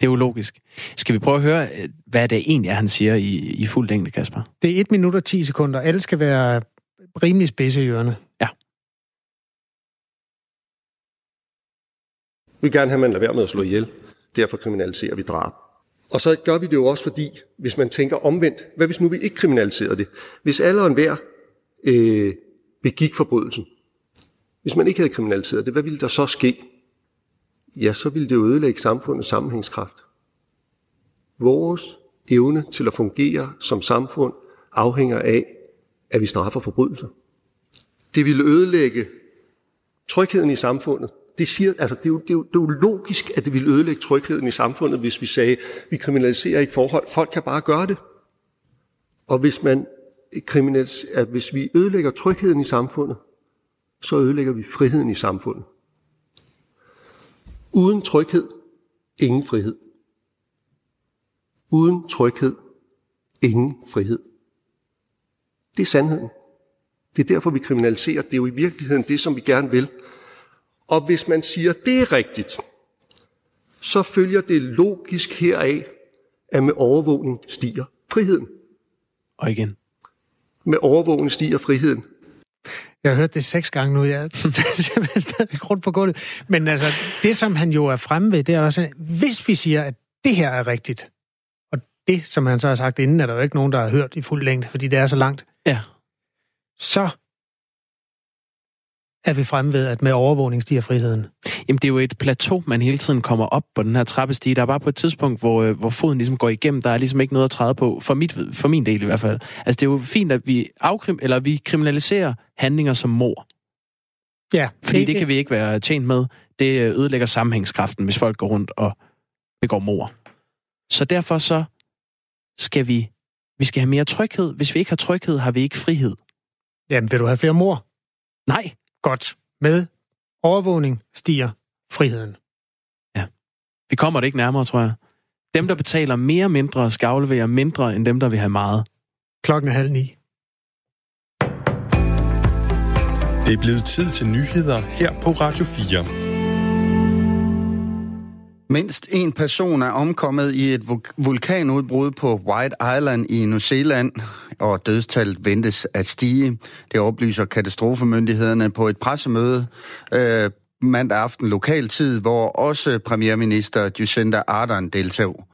Speaker 4: Det er jo logisk. Skal vi prøve at høre, hvad det egentlig er, han siger i, i fuld længde, Kasper?
Speaker 3: Det er 1 minut og 10 sekunder. Alle skal være rimelig spidse i ørerne.
Speaker 4: Ja.
Speaker 16: Vi vil gerne have, at man lader være med at slå ihjel. Derfor kriminaliserer vi drab. Og så gør vi det jo også, fordi hvis man tænker omvendt, hvad hvis nu vi ikke kriminaliserede det? Hvis alle og enhver øh, begik forbrydelsen, hvis man ikke havde kriminaliseret det, hvad ville der så ske? Ja, så ville det ødelægge samfundets sammenhængskraft. Vores evne til at fungere som samfund afhænger af, at vi straffer forbrydelser. Det ville ødelægge trygheden i samfundet. Det, siger, altså det, er jo, det, er jo, det er jo logisk, at det ville ødelægge trygheden i samfundet, hvis vi sagde, vi kriminaliserer ikke forhold. Folk kan bare gøre det. Og hvis, man at hvis vi ødelægger trygheden i samfundet, så ødelægger vi friheden i samfundet. Uden tryghed, ingen frihed. Uden tryghed, ingen frihed. Det er sandheden. Det er derfor, vi kriminaliserer. Det er jo i virkeligheden det, som vi gerne vil. Og hvis man siger, det er rigtigt, så følger det logisk heraf, at med overvågning stiger friheden.
Speaker 4: Og igen.
Speaker 16: Med overvågning stiger friheden.
Speaker 3: Jeg har hørt det seks gange nu. Jeg er simpelthen stadig rundt på gulvet. Men altså, det som han jo er fremme ved, det er også, hvis vi siger, at det her er rigtigt, og det, som han så har sagt inden, er der jo ikke nogen, der har hørt i fuld længde, fordi det er så langt.
Speaker 4: Ja.
Speaker 3: Så er vi fremme ved, at med overvågning stiger friheden?
Speaker 4: Jamen, det er jo et plateau, man hele tiden kommer op på den her trappestige. Der er bare på et tidspunkt, hvor, øh, hvor foden ligesom går igennem. Der er ligesom ikke noget at træde på, for, mit, for min del i hvert fald. Altså, det er jo fint, at vi, afkrim, eller vi kriminaliserer handlinger som mor.
Speaker 3: Ja.
Speaker 4: Fordi det kan vi ikke være tjent med. det ødelægger sammenhængskraften, hvis folk går rundt og begår mor. Så derfor så skal vi, vi skal have mere tryghed. Hvis vi ikke har tryghed, har vi ikke frihed.
Speaker 3: Jamen, vil du have flere mor?
Speaker 4: Nej.
Speaker 3: Godt. Med overvågning stiger friheden.
Speaker 4: Ja. Vi kommer det ikke nærmere, tror jeg. Dem, der betaler mere mindre, skal aflevere mindre, end dem, der vil have meget.
Speaker 3: Klokken er halv ni.
Speaker 17: Det er blevet tid til nyheder her på Radio 4.
Speaker 2: Mindst en person er omkommet i et vulkanudbrud på White Island i New Zealand, og dødstallet ventes at stige. Det oplyser katastrofemyndighederne på et pressemøde øh, mandag aften lokal tid, hvor også premierminister Jacinda Ardern deltog.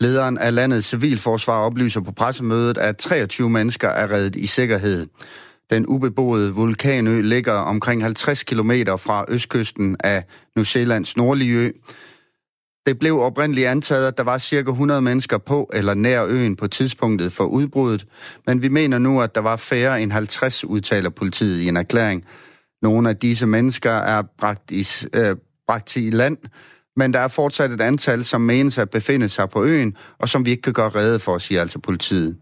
Speaker 2: Lederen af landets civilforsvar oplyser på pressemødet, at 23 mennesker er reddet i sikkerhed. Den ubeboede vulkanø ligger omkring 50 km fra østkysten af New Zealands nordlige ø. Det blev oprindeligt antaget, at der var cirka 100 mennesker på eller nær øen på tidspunktet for udbruddet, men vi mener nu, at der var færre end 50, udtaler politiet i en erklæring. Nogle af disse mennesker er bragt i, øh, bragt i land, men der er fortsat et antal, som menes at befinde sig på øen, og som vi ikke kan gøre redde for, siger altså politiet.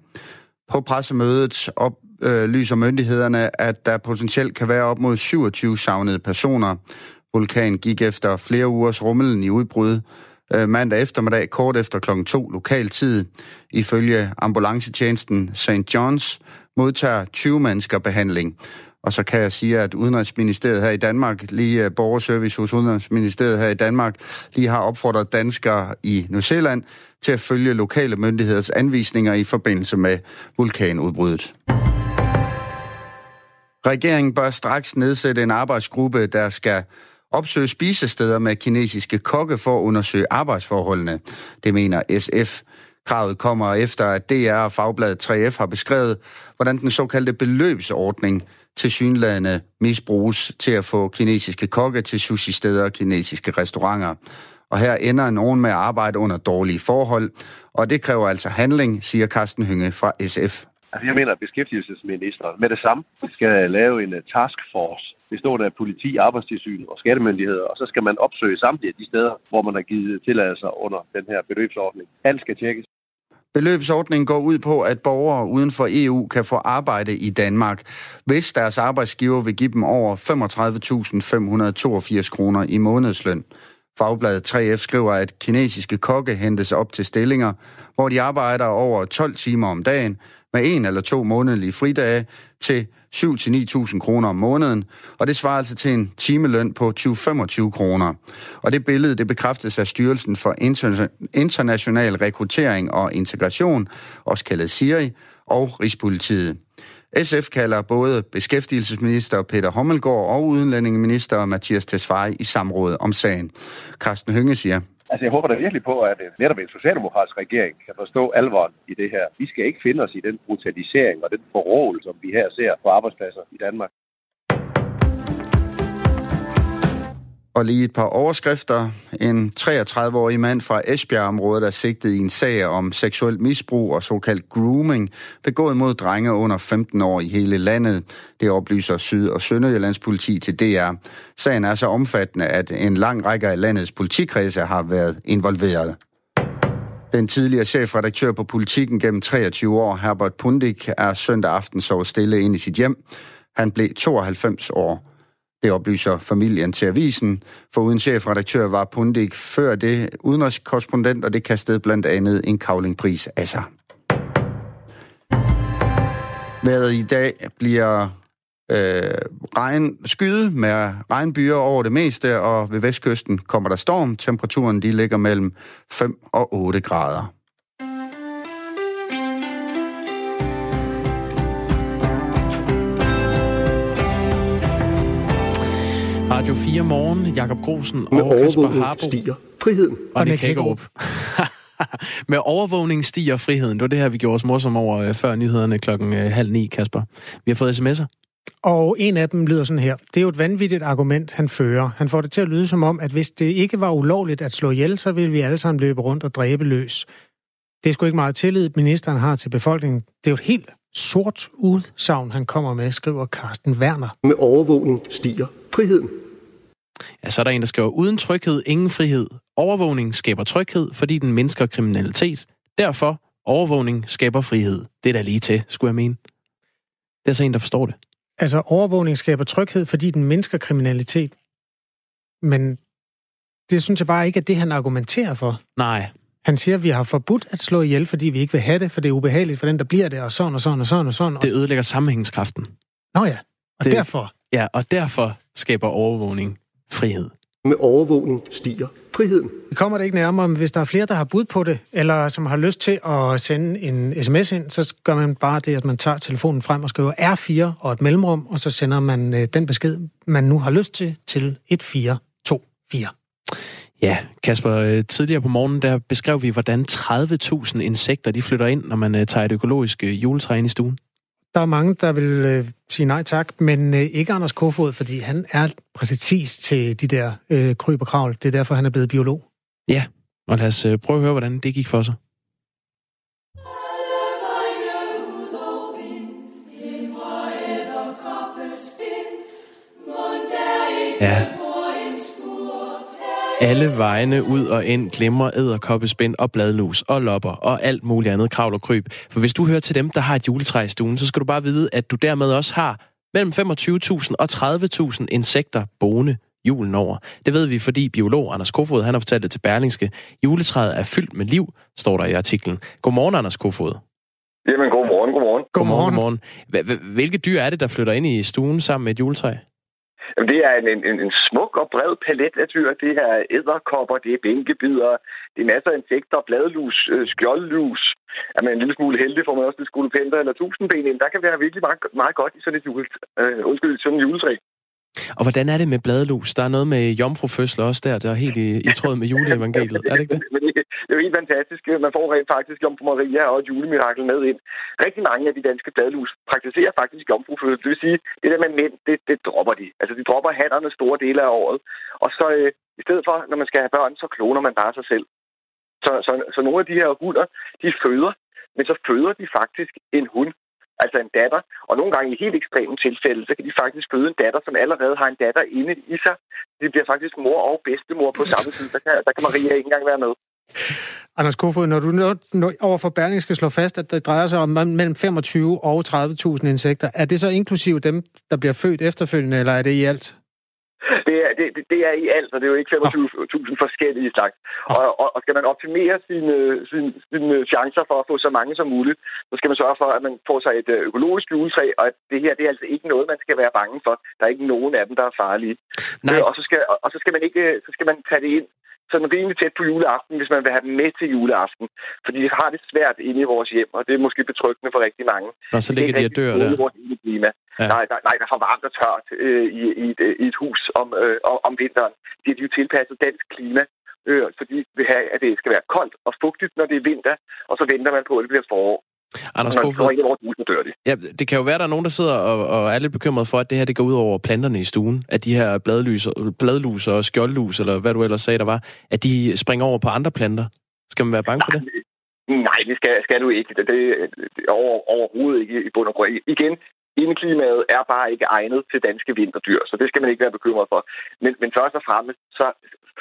Speaker 2: På pressemødet oplyser øh, myndighederne, at der potentielt kan være op mod 27 savnede personer. Vulkanen gik efter flere ugers rummelen i udbrud, øh, mandag eftermiddag kort efter klokken 2 lokal tid. Ifølge ambulancetjenesten St. John's modtager 20 mennesker behandling. Og så kan jeg sige, at Udenrigsministeriet her i Danmark, lige øh, borgerservice hos Udenrigsministeriet her i Danmark, lige har opfordret danskere i New Zealand til at følge lokale myndigheders anvisninger i forbindelse med vulkanudbruddet. Regeringen bør straks nedsætte en arbejdsgruppe, der skal opsøge spisesteder med kinesiske kokke for at undersøge arbejdsforholdene. Det mener SF. Kravet kommer efter, at DR og Fagbladet 3F har beskrevet, hvordan den såkaldte beløbsordning til synlædende misbruges til at få kinesiske kokke til sushi-steder og kinesiske restauranter. Og her ender nogen med at arbejde under dårlige forhold, og det kræver altså handling, siger Carsten Hynge fra SF.
Speaker 18: Altså jeg mener, at beskæftigelsesministeren med det samme skal lave en eh, taskforce bestående af politi, arbejdstilsyn og skattemyndigheder, og så skal man opsøge samtlige de steder, hvor man har givet tilladelser under den her beløbsordning. Alt skal tjekkes.
Speaker 2: Beløbsordningen går ud på, at borgere uden for EU kan få arbejde i Danmark, hvis deres arbejdsgiver vil give dem over 35.582 kroner i månedsløn. Fagbladet 3F skriver, at kinesiske kokke hentes op til stillinger, hvor de arbejder over 12 timer om dagen, med en eller to månedlige fridage til 7-9.000 kroner om måneden, og det svarer altså til en timeløn på 20-25 kroner. Og det billede, det bekræftes af Styrelsen for International Rekruttering og Integration, også kaldet SIRI, og Rigspolitiet. SF kalder både beskæftigelsesminister Peter Hommelgaard og udenlændingeminister Mathias Tesfaye i samråd om sagen. Carsten Hønge siger,
Speaker 18: Altså, jeg håber da virkelig på, at øh, netop en socialdemokratisk regering kan forstå alvoren i det her. Vi skal ikke finde os i den brutalisering og den forrål, som vi her ser på arbejdspladser i Danmark.
Speaker 2: Og lige et par overskrifter. En 33-årig mand fra Esbjerg-området er sigtet i en sag om seksuel misbrug og såkaldt grooming, begået mod drenge under 15 år i hele landet. Det oplyser Syd- og Sønderjyllands politi til DR. Sagen er så omfattende, at en lang række af landets politikredse har været involveret. Den tidligere chefredaktør på Politiken gennem 23 år, Herbert Pundik, er søndag aften så stille ind i sit hjem. Han blev 92 år. Det oplyser familien til avisen. For uden chefredaktør var Pundik før det udenrigskorrespondent, og det kastede blandt andet en kavlingpris af sig. Vejret i dag bliver øh, regn, skyde med regnbyer over det meste, og ved vestkysten kommer der storm. Temperaturen de ligger mellem 5 og 8 grader.
Speaker 4: Radio 4 Morgen, Jakob Grosen og Kasper Harbo.
Speaker 16: stiger friheden.
Speaker 4: Og Nick Hækkerup. Med overvågning stiger friheden. Det var det her, vi gjorde os morsom over øh, før nyhederne klokken øh, halv ni, Kasper. Vi har fået sms'er.
Speaker 3: Og en af dem lyder sådan her. Det er jo et vanvittigt argument, han fører. Han får det til at lyde som om, at hvis det ikke var ulovligt at slå ihjel, så ville vi alle sammen løbe rundt og dræbe løs. Det er sgu ikke meget tillid, ministeren har til befolkningen. Det er jo et helt sort udsagn, han kommer med, skriver Carsten Werner.
Speaker 16: Med overvågning stiger friheden.
Speaker 4: Ja, så er der en, der skriver, uden tryghed, ingen frihed. Overvågning skaber tryghed, fordi den mindsker kriminalitet. Derfor, overvågning skaber frihed. Det er da lige til, skulle jeg mene. Det er så en, der forstår det.
Speaker 3: Altså, overvågning skaber tryghed, fordi den mindsker kriminalitet. Men det synes jeg bare ikke er det, han argumenterer for.
Speaker 4: Nej.
Speaker 3: Han siger, at vi har forbudt at slå ihjel, fordi vi ikke vil have det, for det er ubehageligt for den, der bliver det, og sådan og sådan og sådan og sådan.
Speaker 4: Det ødelægger sammenhængskraften.
Speaker 3: Nå ja, og
Speaker 4: Det-
Speaker 3: derfor.
Speaker 4: Ja, og derfor skaber overvågning frihed.
Speaker 16: Med overvågning stiger friheden.
Speaker 3: Vi kommer det ikke nærmere, men hvis der er flere, der har bud på det, eller som har lyst til at sende en sms ind, så gør man bare det, at man tager telefonen frem og skriver R4 og et mellemrum, og så sender man øh, den besked, man nu har lyst til, til 1424.
Speaker 4: Ja, Kasper, øh, tidligere på morgenen, der beskrev vi, hvordan 30.000 insekter, de flytter ind, når man øh, tager et økologisk juletræ ind i stuen.
Speaker 3: Der er mange, der vil øh, sige nej tak, men øh, ikke Anders Kofod, fordi han er præcis til de der øh, kryb og kravl. Det er derfor, han er blevet biolog.
Speaker 4: Ja, og lad os øh, prøve at høre, hvordan det gik for sig. Ja. Alle vejene ud og ind glemmer æderkoppespind og bladlus og lopper og alt muligt andet kravl og kryb. For hvis du hører til dem, der har et juletræ i stuen, så skal du bare vide, at du dermed også har mellem 25.000 og 30.000 insekter boende julen over. Det ved vi, fordi biolog Anders Kofod, han har fortalt det til Berlingske. Juletræet er fyldt med liv, står der i artiklen. Godmorgen, Anders Kofod.
Speaker 19: Jamen, godmorgen, godmorgen.
Speaker 4: Godmorgen. godmorgen. Hvilke dyr er det, der flytter ind i stuen sammen med et juletræ?
Speaker 19: Jamen, det er en, en, en, smuk og bred palet af dyr. Det er æderkopper, det er bænkebider, det er masser af insekter, bladlus, øh, skjoldlus. Er man en lille smule heldig, får man også lidt skulpenter eller tusindben ind. Der kan være virkelig meget, meget godt i sådan et jule, øh, undskyld, sådan et juletræ.
Speaker 4: Og hvordan er det med bladlus? Der er noget med jomfrufødsler også der, der er helt i, i tråd med juleevangeliet. Er det ikke det?
Speaker 19: Det, det er jo helt fantastisk. Man får rent faktisk Jomfru Maria og et julemirakel med ind. Rigtig mange af de danske bladlus praktiserer faktisk jomfrufødsel. Det vil sige, det der med mænd, det, det dropper de. Altså, de dropper hannerne store dele af året. Og så øh, i stedet for, når man skal have børn, så kloner man bare sig selv. Så, så, så nogle af de her hunder, de føder, men så føder de faktisk en hund, altså en datter. Og nogle gange i helt ekstreme tilfælde, så kan de faktisk føde en datter, som allerede har en datter inde i sig. De bliver faktisk mor og bedstemor på samme tid. Der kan, der kan Maria ikke engang være med.
Speaker 3: Anders Kofod, når du nå, nå, overfor Berling skal slå fast, at det drejer sig om mellem 25 og 30.000 insekter, er det så inklusive dem, der bliver født efterfølgende, eller er det i alt?
Speaker 19: Det er, det, det- er i alt, og det er jo ikke 25.000 forskellige slags. Og, og, og skal man optimere sine, sine, sine chancer for at få så mange som muligt, så skal man sørge for, at man får sig et øh, økologisk juletræ, og at det her det er altså ikke noget, man skal være bange for. Der er ikke nogen af dem, der er farlige.
Speaker 4: Nej.
Speaker 19: Øh, og, så skal, og så skal man ikke så skal man tage det ind sådan rimelig tæt på juleaften, hvis man vil have dem med til juleaften. Fordi de har det svært inde i vores hjem, og det er måske betryggende for rigtig mange.
Speaker 4: Nå, så ligger de og dør der.
Speaker 19: Vores indeklima.
Speaker 4: Ja.
Speaker 19: Nej, nej, nej, der er for varmt og tørt øh, i, i, et, øh, i et hus om, øh, om- om vinteren. Det er de jo tilpasset dansk klima, øh, fordi vi vil have, at det skal være koldt og fugtigt, når det er vinter, og så venter man på, at det bliver forår.
Speaker 4: Anders
Speaker 19: når
Speaker 4: Kofod.
Speaker 19: ind dør de.
Speaker 4: Ja, det kan jo være, at der er nogen, der sidder og, og er lidt bekymret for, at det her det går ud over planterne i stuen. At de her bladlus og skjoldlus, eller hvad du ellers sagde, der var, at de springer over på andre planter. Skal man være bange for det?
Speaker 19: Nej, det skal, skal du ikke. Det, det, det er over, overhovedet ikke i bund og grund. Igen, indeklimaet er bare ikke egnet til danske vinterdyr, så det skal man ikke være bekymret for. Men, men først og fremmest, så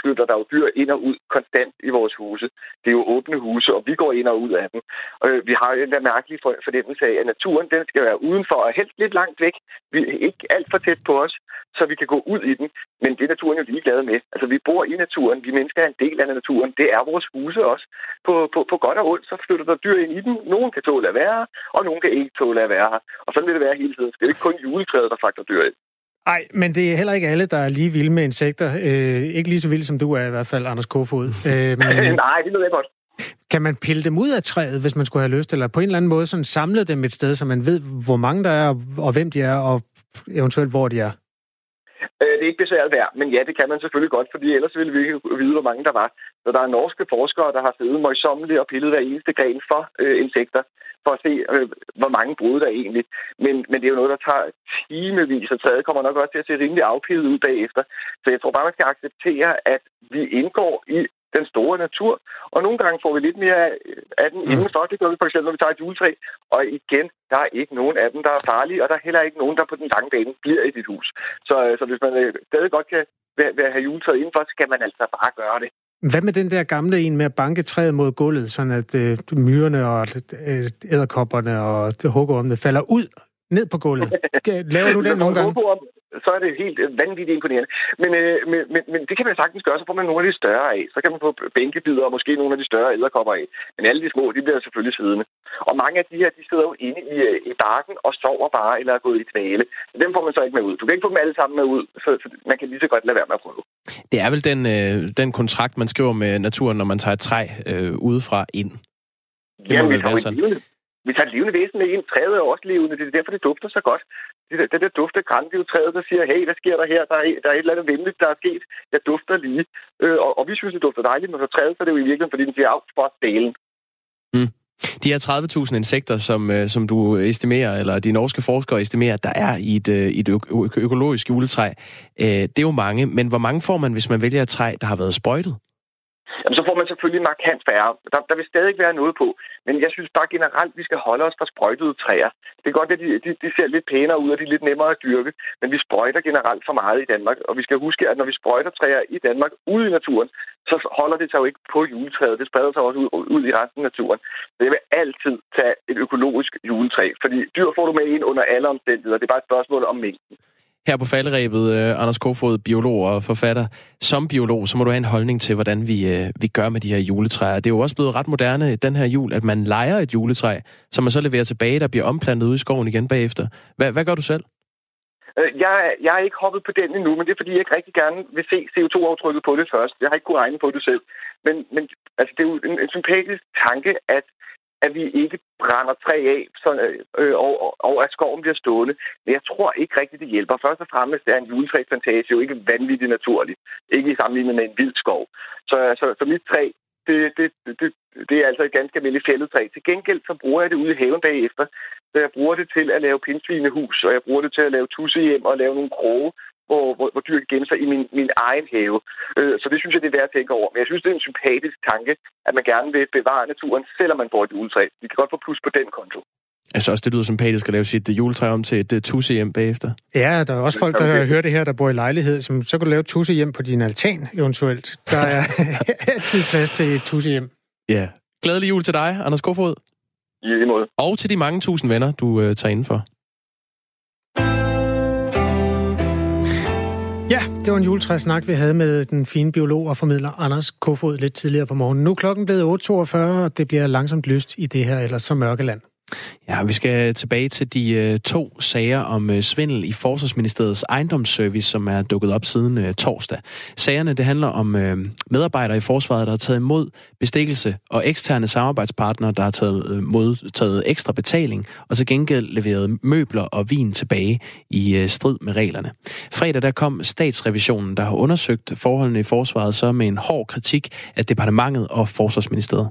Speaker 19: flytter der jo dyr ind og ud konstant i vores huse. Det er jo åbne huse, og vi går ind og ud af dem. Øh, vi har jo den der mærkelige fornemmelse af, at naturen den skal være udenfor og helst lidt langt væk. Vi er ikke alt for tæt på os, så vi kan gå ud i den. Men det er naturen jo ligeglad med. Altså, vi bor i naturen. Vi mennesker er en del af naturen. Det er vores huse også. På, på, på godt og ondt, så flytter der dyr ind i den. Nogen kan tåle at være og nogen kan ikke tåle at være her. Og sådan vil det være hele tiden. Det er ikke kun juletræet, der fragter dyr ind.
Speaker 3: Nej, men det er heller ikke alle, der er lige vilde med insekter. Øh, ikke lige så vild som du er i hvert fald, Anders Kofod. Øh,
Speaker 19: Nej, det ved jeg godt.
Speaker 3: Kan man pille dem ud af træet, hvis man skulle have lyst, eller på en eller anden måde sådan samle dem et sted, så man ved, hvor mange der er, og hvem de er, og eventuelt hvor de er?
Speaker 19: Øh, det er ikke besværet værd, men ja, det kan man selvfølgelig godt, fordi ellers ville vi ikke vide, hvor mange der var. Så der er norske forskere, der har siddet møjsommeligt og pillet hver eneste gren for øh, insekter, for at se, øh, hvor mange brud der er egentlig. Men, men det er jo noget, der tager timevis, og træet kommer nok også til at se rimelig afpillet ud bagefter. Så jeg tror bare, man skal acceptere, at vi indgår i den store natur. Og nogle gange får vi lidt mere af den mm. indenfor. Det gør vi for eksempel, når vi tager et juletræ. Og igen, der er ikke nogen af dem, der er farlige, og der er heller ikke nogen, der på den lange bane bliver i dit hus. Så, så hvis man øh, stadig godt kan være, have juletræet indenfor, så skal man altså bare gøre det.
Speaker 3: Hvad med den der gamle en med at banke træet mod gulvet, sådan at øh, myrerne og øh, æderkopperne og hugormene falder ud ned på gulvet? Laver du den nogle gange?
Speaker 19: Så er det helt vanvittigt imponerende. Men, øh, men, men, men det kan man sagtens gøre, så får man nogle af de større af. Så kan man få bænkebider og måske nogle af de større æderkopper af. Men alle de små, de bliver selvfølgelig siddende. Og mange af de her, de sidder jo inde i, øh, i barken og sover bare eller er gået i dvale. Dem får man så ikke med ud. Du kan ikke få dem alle sammen med ud, så, så man kan lige så godt lade være med at prøve.
Speaker 4: Det er vel den, øh, den kontrakt, man skriver med naturen, når man tager et træ øh, udefra ind.
Speaker 19: Det Jamen, må vi tager sådan. Vi tager levende væsen med ind. Træet er også levende. Det er derfor, det dufter så godt. Det, det, det der dufter træet, der siger, hey, hvad sker der her? Der er, der er et eller andet vemmeligt, der er sket. Jeg dufter lige. Øh, og, og, vi synes, det dufter dejligt, men for træet, så er det jo i virkeligheden, fordi den siger, af for delen.
Speaker 4: Mm. De her 30.000 insekter, som, øh, som du estimerer, eller de norske forskere estimerer, der er i et, øh, i et økologisk juletræ, øh, det er jo mange. Men hvor mange får man, hvis man vælger et træ, der har været sprøjtet?
Speaker 19: Jamen, så får man selvfølgelig markant færre. Der, der vil stadig være noget på. Men jeg synes bare generelt, vi skal holde os fra sprøjtede træer. Det er godt, at de, de, de ser lidt pænere ud, og de er lidt nemmere at dyrke. Men vi sprøjter generelt for meget i Danmark. Og vi skal huske, at når vi sprøjter træer i Danmark ude i naturen, så holder det sig jo ikke på juletræet. Det spreder sig også ud, ud i resten af naturen. Så jeg vil altid tage et økologisk juletræ. Fordi dyr får du med ind under alle omstændigheder. Det er bare et spørgsmål om mængden.
Speaker 4: Her på falderæbet, uh, Anders Kofod, biolog og forfatter. Som biolog, så må du have en holdning til, hvordan vi, uh, vi gør med de her juletræer. Det er jo også blevet ret moderne den her jul, at man leger et juletræ, som man så leverer tilbage, der bliver omplantet ude i skoven igen bagefter. Hva, hvad gør du selv?
Speaker 19: Øh, jeg, jeg er ikke hoppet på den endnu, men det er fordi, jeg ikke rigtig gerne vil se CO2-aftrykket på det først. Jeg har ikke kunnet regne på det selv. Men, men altså, det er jo en, en sympatisk tanke, at at vi ikke brænder træ af, så, øh, og, og at skoven bliver stående. Men jeg tror ikke rigtigt, det hjælper. Først og fremmest er en juletræsplantage jo ikke vanvittigt naturligt. Ikke i sammenligning med en vild skov. Så, så, så mit træ, det, det, det, det er altså et ganske almindeligt fældet træ. Til gengæld så bruger jeg det ude i haven bagefter. Så jeg bruger det til at lave pindsvinehus, og jeg bruger det til at lave tussehjem og lave nogle kroge, hvor, hvor, hvor dyr kan gemme sig i min, min egen have. Øh, så det synes jeg, det er værd at tænke over. Men jeg synes, det er en sympatisk tanke, at man gerne vil bevare naturen, selvom man får et juletræ. Vi kan godt få plus på den konto.
Speaker 4: Jeg synes også, det lyder sympatisk at lave sit juletræ om til et uh, hjem bagefter.
Speaker 3: Ja, der er også folk, der hører det her, der bor i lejlighed, som så kan du lave et hjem på din altan eventuelt. Der er altid plads til et hjem.
Speaker 4: Ja. Glædelig jul til dig, Anders Kofod.
Speaker 19: I lige måde.
Speaker 4: Og til de mange tusind venner, du uh, tager indenfor.
Speaker 3: Det var en juletræsnak, vi havde med den fine biolog og formidler Anders Kofod lidt tidligere på morgenen. Nu er klokken blevet 8.42, og det bliver langsomt lyst i det her ellers så mørke land.
Speaker 4: Ja, vi skal tilbage til de øh, to sager om øh, svindel i Forsvarsministeriets ejendomsservice, som er dukket op siden øh, torsdag. Sagerne det handler om medarbejdere i forsvaret, der har taget imod bestikkelse, og eksterne samarbejdspartnere, der har taget, uh, modtaget ekstra betaling, og til gengæld leveret møbler og vin tilbage i strid med reglerne. Fredag der kom statsrevisionen, der har undersøgt forholdene i forsvaret, så med en hård kritik af departementet og Forsvarsministeriet.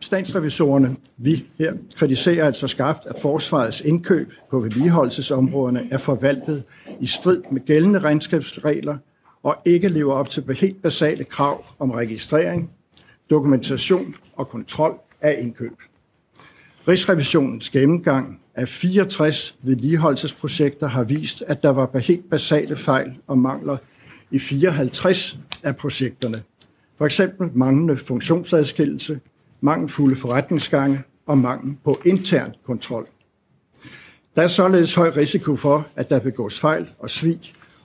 Speaker 20: Statsrevisorerne, vi her, kritiserer altså skarpt, at forsvarets indkøb på vedligeholdelsesområderne er forvaltet i strid med gældende regnskabsregler og ikke lever op til helt basale krav om registrering, dokumentation og kontrol af indkøb. Rigsrevisionens gennemgang af 64 vedligeholdelsesprojekter har vist, at der var helt basale fejl og mangler i 54 af projekterne. For eksempel manglende funktionsadskillelse, mangelfulde forretningsgange og mangel på intern kontrol. Der er således høj risiko for, at der begås fejl og svig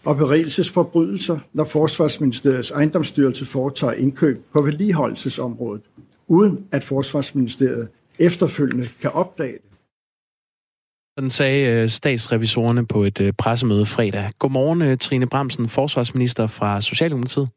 Speaker 20: og berigelsesforbrydelser, når Forsvarsministeriets ejendomsstyrelse foretager indkøb på vedligeholdelsesområdet, uden at Forsvarsministeriet efterfølgende kan opdage det.
Speaker 4: Sådan sagde øh, statsrevisorerne på et øh, pressemøde fredag. Godmorgen, øh, Trine Bramsen, forsvarsminister fra Socialdemokratiet.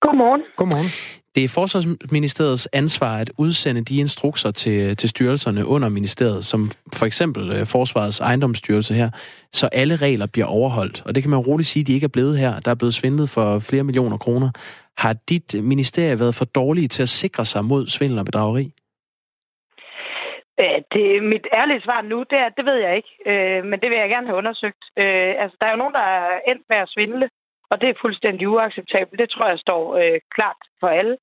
Speaker 21: Godmorgen.
Speaker 3: Godmorgen.
Speaker 4: Det er Forsvarsministeriets ansvar at udsende de instrukser til, til styrelserne under ministeriet, som for eksempel øh, Forsvarets ejendomsstyrelse her, så alle regler bliver overholdt. Og det kan man roligt sige, at de ikke er blevet her. Der er blevet svindlet for flere millioner kroner. Har dit ministerie været for dårlige til at sikre sig mod svindel og bedrageri?
Speaker 21: Øh, det, mit ærlige svar nu, det, er, det ved jeg ikke. Øh, men det vil jeg gerne have undersøgt. Øh, altså, der er jo nogen, der er endt med at svindle, og det er fuldstændig uacceptabelt. Det tror jeg står øh, klart for alle.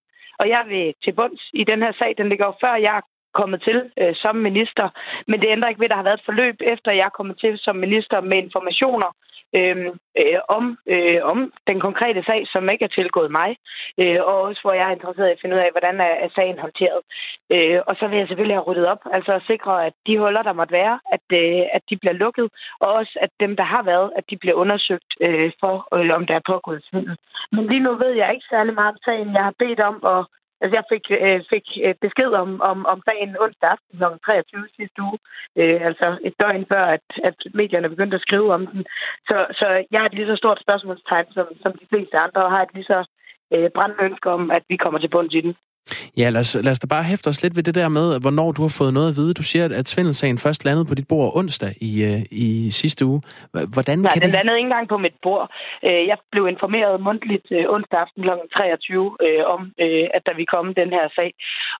Speaker 21: Og jeg vil til bunds i den her sag. Den ligger jo før jeg er kommet til øh, som minister. Men det ændrer ikke ved, at der har været et forløb, efter jeg er kommet til som minister med informationer øh, øh, om, øh, om den konkrete sag, som ikke er tilgået mig, øh, og også hvor jeg er interesseret i at finde ud af, hvordan er, er sagen håndteret. Øh, og så vil jeg selvfølgelig have ryddet op, altså at sikre, at de huller, der måtte være, at, øh, at de bliver lukket, og også at dem, der har været, at de bliver undersøgt øh, for, øh, om der er pågået svindel. Men lige nu ved jeg ikke særlig meget om sagen. Jeg har bedt om at Altså, jeg fik, øh, fik øh, besked om, om, om dagen onsdag aften kl. 23 sidste uge. Øh, altså et døgn før, at, at medierne begyndte at skrive om den. Så, så jeg har et lige så stort spørgsmålstegn som, som de fleste andre, og har et lige så øh, brændende ønske om, at vi kommer til bunds i den.
Speaker 4: Ja, lad os, lad os da bare hæfte os lidt ved det der med, hvornår du har fået noget at vide. Du siger, at svindelsagen først landede på dit bord onsdag i, øh, i sidste uge. Hvordan
Speaker 21: Nej,
Speaker 4: kan
Speaker 21: den
Speaker 4: det...
Speaker 21: landede ikke engang på mit bord. Øh, Jeg blev informeret mundtligt øh, onsdag aften kl. 23 øh, om, øh, at der ville komme den her sag.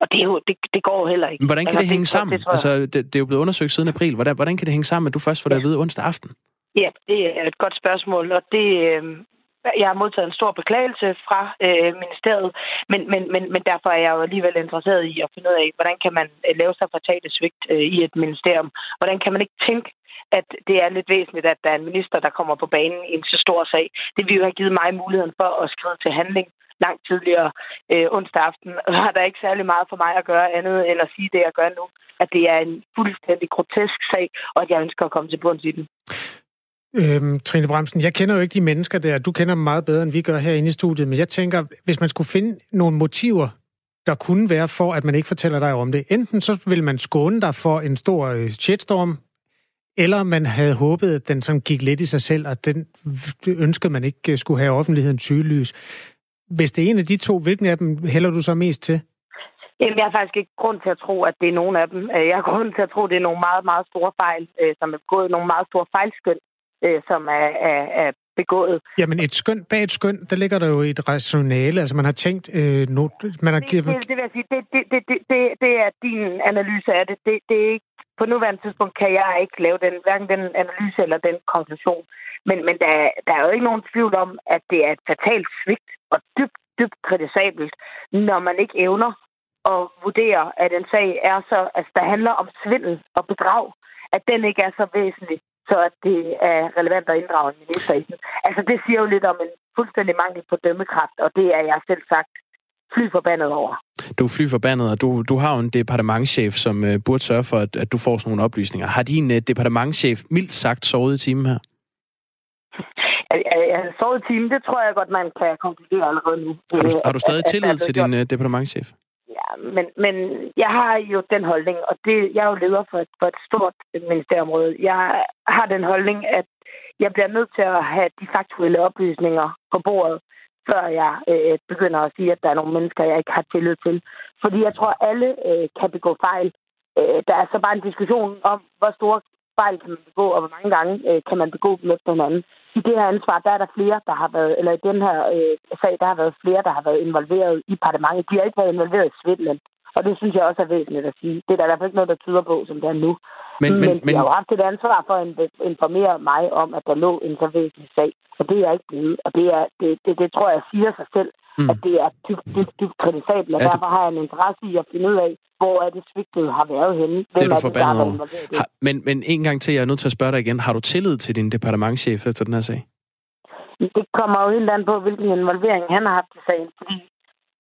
Speaker 21: Og det, er jo, det, det går jo heller ikke.
Speaker 4: Hvordan kan det hænge sammen?
Speaker 21: Det,
Speaker 4: Altså, det, det er jo blevet undersøgt siden april. Hvordan, hvordan kan det hænge sammen, at du først får det at vide onsdag aften?
Speaker 21: Ja, det er et godt spørgsmål, og det, øh, jeg har modtaget en stor beklagelse fra øh, ministeriet, men, men, men, men derfor er jeg jo alligevel interesseret i at finde ud af, hvordan kan man øh, lave sig fatale svigt øh, i et ministerium? Hvordan kan man ikke tænke, at det er lidt væsentligt, at der er en minister, der kommer på banen i en så stor sag? Det ville jo have givet mig muligheden for at skrive til handling langt tidligere øh, onsdag aften, og har der ikke særlig meget for mig at gøre andet end at sige det, jeg gør nu, at det er en fuldstændig grotesk sag, og at jeg ønsker at komme til bunds i den.
Speaker 3: Øhm, Trine Bremsen, jeg kender jo ikke de mennesker der. Du kender dem meget bedre, end vi gør herinde i studiet. Men jeg tænker, hvis man skulle finde nogle motiver, der kunne være for, at man ikke fortæller dig om det. Enten så vil man skåne dig for en stor øh, shitstorm, eller man havde håbet, at den som gik lidt i sig selv, og den ønskede man ikke øh, skulle have offentligheden tydelys. Hvis det er en af de to, hvilken af dem hælder du så mest til?
Speaker 21: Jamen, jeg har faktisk ikke grund til at tro, at det er nogen af dem. Øh, jeg har grund til at tro, at det er nogle meget, meget store fejl, som er begået. Nogle meget store fejlskøn, øh, som er, er, er begået.
Speaker 3: Jamen et skøn, bag et skøn, der ligger der jo et rationale. Altså man har tænkt, øh, no, man har
Speaker 21: Det,
Speaker 3: givet...
Speaker 21: det, det vil jeg sige, det, det, det, det, det, er din analyse af det. det. Det er ikke, på nuværende tidspunkt kan jeg ikke lave den, hverken den analyse eller den konklusion. Men, men der, er- der er jo ikke nogen tvivl om, at det er et fatalt svigt og dybt, dybt kritisabelt, når man ikke evner at vurdere, at en sag er så, altså der handler om svindel og bedrag, at den ikke er så væsentlig, så at det er relevant at inddrage en minister i den. Altså det siger jo lidt om en fuldstændig mangel på dømmekraft, og det er jeg selv sagt fly forbandet over.
Speaker 4: Du er flyforbandet, og du, du har jo en departementschef, som øh, burde sørge for, at, at du får sådan nogle oplysninger. Har din øh, departementschef mildt sagt sovet i timen her?
Speaker 21: Jeg, har sovet i timen, det tror jeg godt, man kan konkludere allerede nu.
Speaker 4: Har du, har du stadig
Speaker 21: at-
Speaker 4: tillid til din øh, departementschef?
Speaker 21: Men, men jeg har jo den holdning, og det, jeg er jo leder for et, for et stort ministerområde. Jeg har den holdning, at jeg bliver nødt til at have de faktuelle oplysninger på bordet, før jeg øh, begynder at sige, at der er nogle mennesker, jeg ikke har tillid til. Fordi jeg tror, alle øh, kan begå fejl. Øh, der er så bare en diskussion om, hvor store fejl kan man begå, og hvor mange gange øh, kan man begå dem efter hinanden. I det her ansvar, der er der flere, der har været, eller i den her øh, sag, der har været flere, der har været involveret i departementet. De har ikke været involveret i svindlen. Og det synes jeg også er væsentligt at sige. Det er der i hvert fald ikke noget, der tyder på, som det er nu.
Speaker 4: Men-
Speaker 21: men,
Speaker 4: men-
Speaker 21: men- har jo haft et ansvar for at in- informere mig om, at der lå en så væsentlig sag. Og det er jeg ikke blevet. Og det, er, det, det, det tror jeg siger sig selv,
Speaker 4: Mm.
Speaker 21: at det er dybt, dybt, dybt kritisabelt. Og
Speaker 4: Er du-
Speaker 21: derfor har jeg en interesse i at finde ud af, hvor er det svigtet har været henne.
Speaker 4: Det er du forbandet over. Har, men, men en gang til, jeg er nødt til at spørge dig igen. Har du tillid til din departementschef efter den her sag?
Speaker 21: Det kommer jo helt an på, hvilken involvering han har haft i sagen, fordi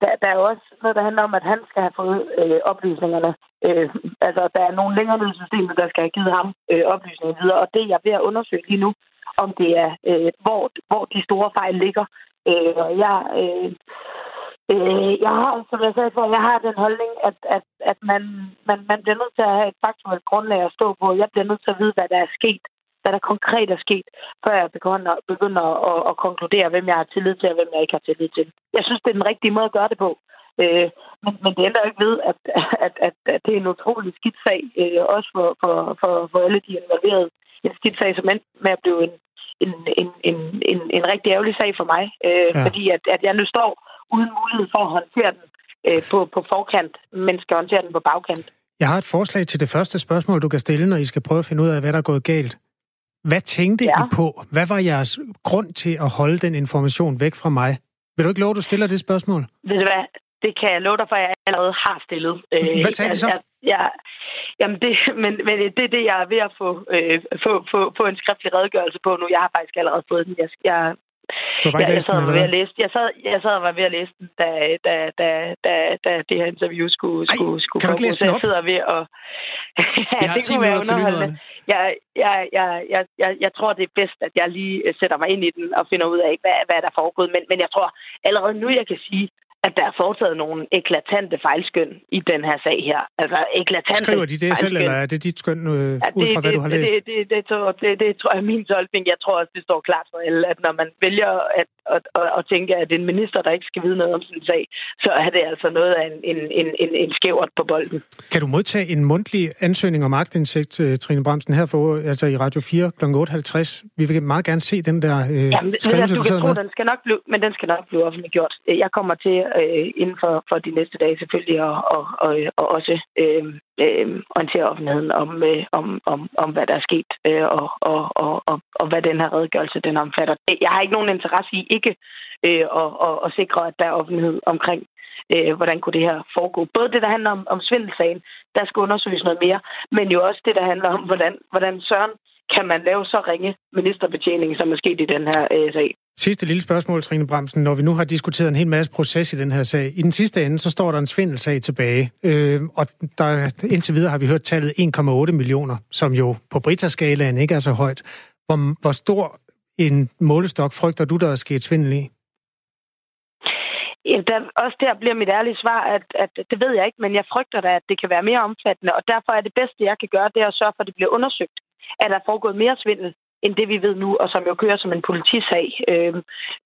Speaker 21: der, der er jo også noget, der handler om, at han skal have fået øh, oplysningerne. Øh, altså, der er nogen længere ned i systemet, der skal have givet ham øh, oplysninger videre, og det er jeg ved at undersøge lige nu, om det er, øh, hvor, hvor de store fejl ligger. Øh, og jeg, øh, øh, jeg har, som jeg sagde før, jeg har den holdning, at, at, at man, man, man bliver nødt til at have et faktuelt grundlag at stå på. Jeg bliver nødt til at vide, hvad der er sket hvad der konkret er sket, før jeg begynder, begynder at, at konkludere, hvem jeg har tillid til, og hvem jeg ikke har tillid til. Jeg synes, det er den rigtige måde at gøre det på. Øh, men, men det ændrer ikke ved, at, at, at, at det er en utrolig skidt sag, øh, også for, for, for, for alle de involverede. En skidt sag, som endte med at blive en, en, en, en, en, en rigtig ærgerlig sag for mig, øh,
Speaker 3: Ja.
Speaker 21: fordi at, at jeg nu står uden mulighed for at håndtere den øh, på, på forkant, men skal håndtere den på bagkant.
Speaker 3: Jeg har et forslag til det første spørgsmål, du kan stille, når I skal prøve at finde ud af, hvad der er gået galt. Hvad tænkte ja. I på? Hvad var jeres grund til at holde den information væk fra mig? Vil du ikke love, at du stiller det spørgsmål?
Speaker 21: Ved du hvad? det kan jeg love dig for, at jeg allerede har stillet. Øh,
Speaker 3: Hvad sagde de så?
Speaker 21: Jeg, jeg, jamen, det, men, men det er det, jeg er ved at få, øh, få, få, få en skriftlig redegørelse på nu. Jeg har faktisk allerede fået den. Jeg, jeg, jeg, jeg sad
Speaker 3: den,
Speaker 21: ved at læse, jeg sad, jeg sad og var ved at læse den, da, da, da, da, da det her interview skulle, skulle, skulle
Speaker 3: kan du ikke læse
Speaker 21: Så
Speaker 3: den
Speaker 21: jeg
Speaker 3: op?
Speaker 21: sidder ved at...
Speaker 3: Har
Speaker 21: det
Speaker 3: 10
Speaker 21: kunne være underholdende. Jeg, jeg, jeg, jeg, jeg, jeg, jeg tror, det er bedst, at jeg lige øh, sætter mig ind i den og finder ud af, hvad, hvad der er foregået. Men, men jeg tror allerede nu, jeg kan sige, at der er foretaget nogle eklatante fejlskøn i den her sag her. Altså eklatante
Speaker 3: Skriver de det selv,
Speaker 21: fejlskøn.
Speaker 3: eller er det dit skøn øh,
Speaker 21: Ja,
Speaker 3: ud fra, hvad
Speaker 21: det,
Speaker 3: du har
Speaker 21: det,
Speaker 3: læst?
Speaker 21: Det, det, det, tror, det, det tror jeg er min tolkning. Jeg tror også, det står klart for alle, at når man vælger at, at, at, at tænke, at det er en minister, der ikke skal vide noget om sin sag, så er det altså noget af en, en, en, en, en skævert på bolden.
Speaker 3: Kan du modtage en mundtlig ansøgning om agtindsigt, øh, Trine Bremsen, her for, altså i Radio 4 kl. 8.50? Vi vil meget gerne se den der øh,
Speaker 21: Jamen,
Speaker 3: skrivelse,
Speaker 21: du
Speaker 3: du
Speaker 21: kan tro, den skal nok blive, men den skal nok blive offentliggjort. Jeg kommer til øh, inden for, for de næste dage selvfølgelig og, og, og, og også øh, øh, orientere offentligheden om, øh, om, om, om, hvad der er sket øh, og, og, og, og, og hvad den her redegørelse den omfatter. Øh, jeg har ikke nogen interesse i ikke øh, at, at, at sikre, at der er offentlighed omkring øh, hvordan kunne det her foregå. Både det, der handler om, om svindelsagen, der skal undersøges noget mere, men jo også det, der handler om, hvordan, hvordan søren kan man lave så ringe ministerbetjening, som er sket i den her øh, sag.
Speaker 3: Sidste lille spørgsmål, Trine Bremsen. Når vi nu har diskuteret en hel masse proces i den her sag, i den sidste ende, så står der en svindelsag tilbage. Øh, og der, indtil videre har vi hørt tallet 1,8 millioner, som jo på Brita-skalaen ikke er så højt. Hvor, hvor stor en målestok frygter du, der er sket svindel i?
Speaker 21: Ja, der, også der bliver mit ærlige svar, at, at det ved jeg ikke, men jeg frygter da, at det kan være mere omfattende, og derfor er det bedste, jeg kan gøre, det er at sørge for, at det bliver undersøgt. Er der foregået mere svindel, end det vi ved nu, og som jo kører som en politisag øh,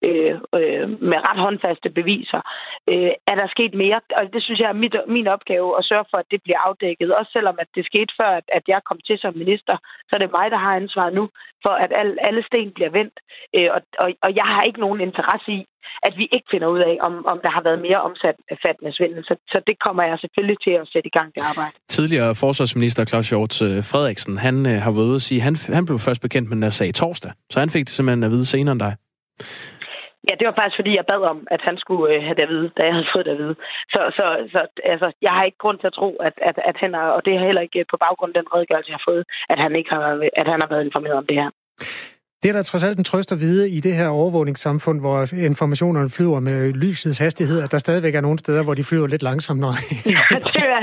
Speaker 21: øh, øh, med ret håndfaste beviser. Øh, er der sket mere? Og det synes jeg er mit, min opgave at sørge for, at det bliver afdækket. Også selvom at det skete før, at, at jeg kom til som minister, så er det mig, der har ansvaret nu for, at al, alle sten bliver vendt. Øh, og, og, og jeg har ikke nogen interesse i, at vi ikke finder ud af, om, om der har været mere omfattende svindel. Så, så det kommer jeg selvfølgelig til at sætte i gang, det arbejde.
Speaker 4: Tidligere forsvarsminister Claus Hjort øh, Frederiksen, han øh, har været ude at sige, han, han blev først bekendt med den her sag torsdag. Så han fik det simpelthen at vide senere end dig.
Speaker 21: Ja, det var faktisk, fordi jeg bad om, at han skulle øh, have det at vide, da jeg havde fået det at vide. Så, så, så altså, jeg har ikke grund til at tro, at, at, at han har, og det er heller ikke på baggrund af den redegørelse, jeg har fået, at han ikke har, at han har været informeret om det her.
Speaker 3: Det er da trods alt en trøst at vide i det her overvågningssamfund, hvor informationerne flyver med lysets hastighed, at der stadigvæk er nogle steder, hvor de flyver lidt langsomt. Når...
Speaker 21: det, er,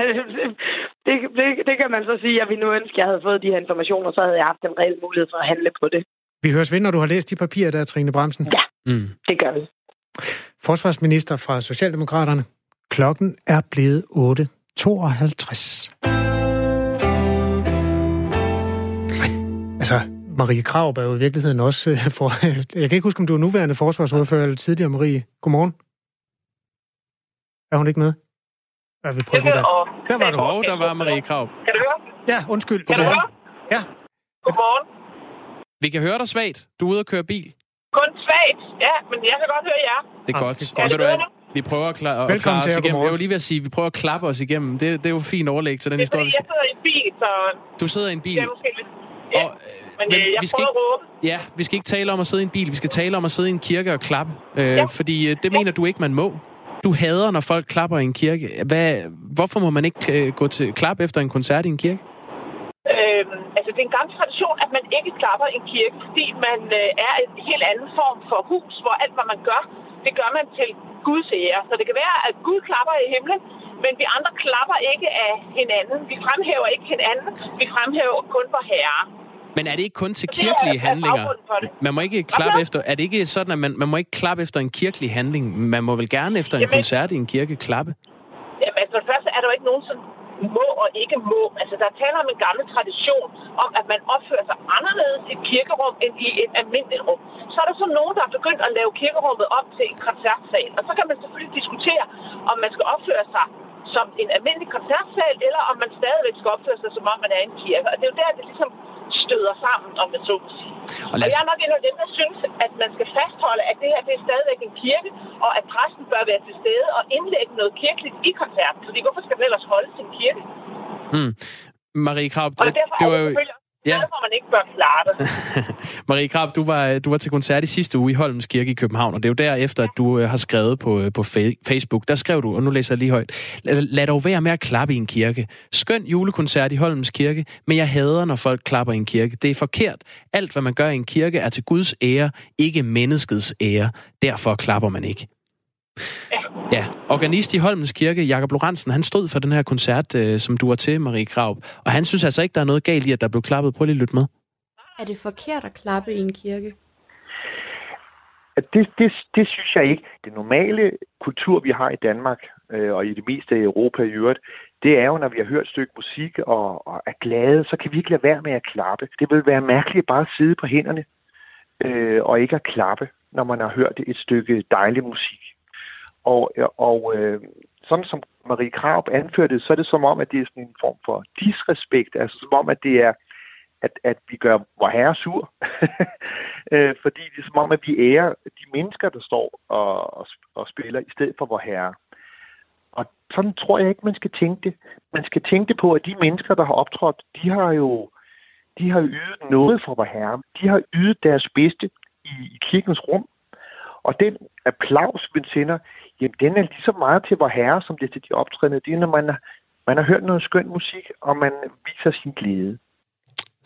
Speaker 21: det, det, det kan man så sige, at vi nu ønsker, at jeg havde fået de her informationer, så havde jeg haft en reel mulighed for at handle på det.
Speaker 3: Vi høres ved, når du har læst de papirer der, Trine Bremsen.
Speaker 21: Ja,
Speaker 4: mm.
Speaker 21: det gør vi.
Speaker 3: Forsvarsminister fra Socialdemokraterne. Klokken er blevet 8.52. Altså, Marie Krav er jo i virkeligheden også øh, for... Jeg kan ikke huske, om du er nuværende forsvarsordfører eller tidligere, Marie. Godmorgen. Er hun ikke med? Ja, vi prøver det der. Der var du.
Speaker 4: Og der var Marie Krav.
Speaker 22: Kan du høre?
Speaker 3: Ja, undskyld.
Speaker 22: Kan du
Speaker 3: Godmorgen.
Speaker 22: høre?
Speaker 3: Ja.
Speaker 22: Godmorgen.
Speaker 4: Vi kan høre dig svagt. Du er ude at køre bil.
Speaker 22: Kun svagt. Ja, men jeg kan godt høre jer.
Speaker 4: Det er
Speaker 3: Ah,
Speaker 4: godt.
Speaker 3: det er
Speaker 4: Og
Speaker 22: godt.
Speaker 4: ved du Vi prøver at, kla- at klare os igennem.
Speaker 3: Godmorgen.
Speaker 4: Jeg vil lige ved at sige, at vi prøver at klappe os igennem. Det, det er jo fint overlæg til den
Speaker 22: Det er
Speaker 4: historie.
Speaker 22: fordi,
Speaker 4: vi
Speaker 22: jeg sidder i en bil, så
Speaker 4: Du sidder i en bil.
Speaker 22: det er måske lidt... Ja,
Speaker 4: Og,
Speaker 22: men,
Speaker 4: men
Speaker 22: øh, jeg
Speaker 4: vi skal
Speaker 22: at råbe.
Speaker 4: Ja, vi skal ikke tale om at sidde i en bil. Vi skal tale om at sidde i en kirke og klappe. Øh,
Speaker 22: Ja.
Speaker 4: Fordi øh, det mener du ikke, man må. Du hader, når folk klapper i en kirke. Hvad, hvorfor må man ikke øh, gå til klap efter en koncert i en kirke?
Speaker 22: Øhm, altså, det er en gammel tradition, at man ikke klapper i en kirke, fordi man øh, er en helt anden form for hus, hvor alt, hvad man gør, det gør man til Guds ære. Så det kan være, at Gud klapper i himlen, men vi andre klapper ikke af hinanden. Vi fremhæver ikke hinanden. Vi fremhæver kun for herre.
Speaker 4: Men er det ikke kun til kirkelige
Speaker 22: er
Speaker 4: handlinger? Man må ikke klappe efter... Er det ikke sådan, at man, man må ikke klappe efter en kirkelig handling? Man må vel gerne efter en
Speaker 22: Jamen-
Speaker 4: koncert i en kirke klappe?
Speaker 22: Jamen, altså, for det første er der jo ikke nogen, som må og ikke må. Altså, der taler om en gammel tradition om, at man opfører sig anderledes i et kirkerum end i et almindeligt rum. Så er der så nogen, der er begyndt at lave kirkerummet op til en koncertsal. Og så kan man selvfølgelig diskutere, om man skal opføre sig som en almindelig koncertsal, eller om man stadigvæk skal opføre sig, som om man er i en kirke. Og det er jo der, det ligesom støder sammen, om man så må sige.
Speaker 4: Og
Speaker 22: Og
Speaker 4: lad os-
Speaker 22: jeg er nok en af dem, der synes, at man skal fastholde, at det her det er stadigvæk en kirke, og at præsten bør være til stede og indlægge noget kirkeligt i koncerten. Fordi hvorfor skal den ellers holde sin kirke?
Speaker 4: Hmm. Marie Krab,
Speaker 22: Og derfor
Speaker 4: det var jo... Ja.
Speaker 22: hvor man ikke bør det.
Speaker 4: Marie Krab, du var, du var til koncert i sidste uge i Holmens Kirke i København, og det er jo derefter, at du øh, har skrevet på, øh, på fa- Facebook. Der skrev du, og nu læser jeg lige højt, lad, lad dog være med at klappe i en kirke. Skøn julekoncert i Holmens Kirke, men jeg hader, når folk klapper i en kirke. Det er forkert. Alt, hvad man gør i en kirke, er til Guds ære, ikke menneskets ære. Derfor klapper man ikke. Ja, organist i Holmens Kirke, Jakob Lorentzen, han stod for den her koncert, øh, som du var til, Marie Krav. Og han synes altså ikke, der er noget galt i, at der blev klappet. Prøv lige at lytte med.
Speaker 23: Er det forkert at klappe i en kirke?
Speaker 24: Det, det, det synes jeg ikke. Det normale kultur, vi har i Danmark, øh, og i det meste af Europa i øvrigt, det er jo, når vi har hørt et stykke musik og, og er glade, så kan vi ikke lade være med at klappe. Det vil være mærkeligt bare at sidde på hænderne øh, og ikke at klappe, når man har hørt et stykke dejlig musik. Og, og øh, sådan som Marie Krab anførte, så er det som om, at det er sådan en form for disrespekt, altså som om, at det er, at, at vi gør vor herre sur. øh, fordi det er som om, at vi ærer de mennesker, der står og, og, og spiller, i stedet for vor herre. Og sådan tror jeg ikke, man skal tænke det. Man skal tænke det på, at de mennesker, der har optrådt, de har jo de har ydet noget for vor herre. De har ydet deres bedste i, i kirkens rum. Og den applaus, vi sender, jamen den er lige så meget til vor herre, som det er til de optrædende. Det er, når man, man har hørt noget skøn musik, og man viser sin glæde.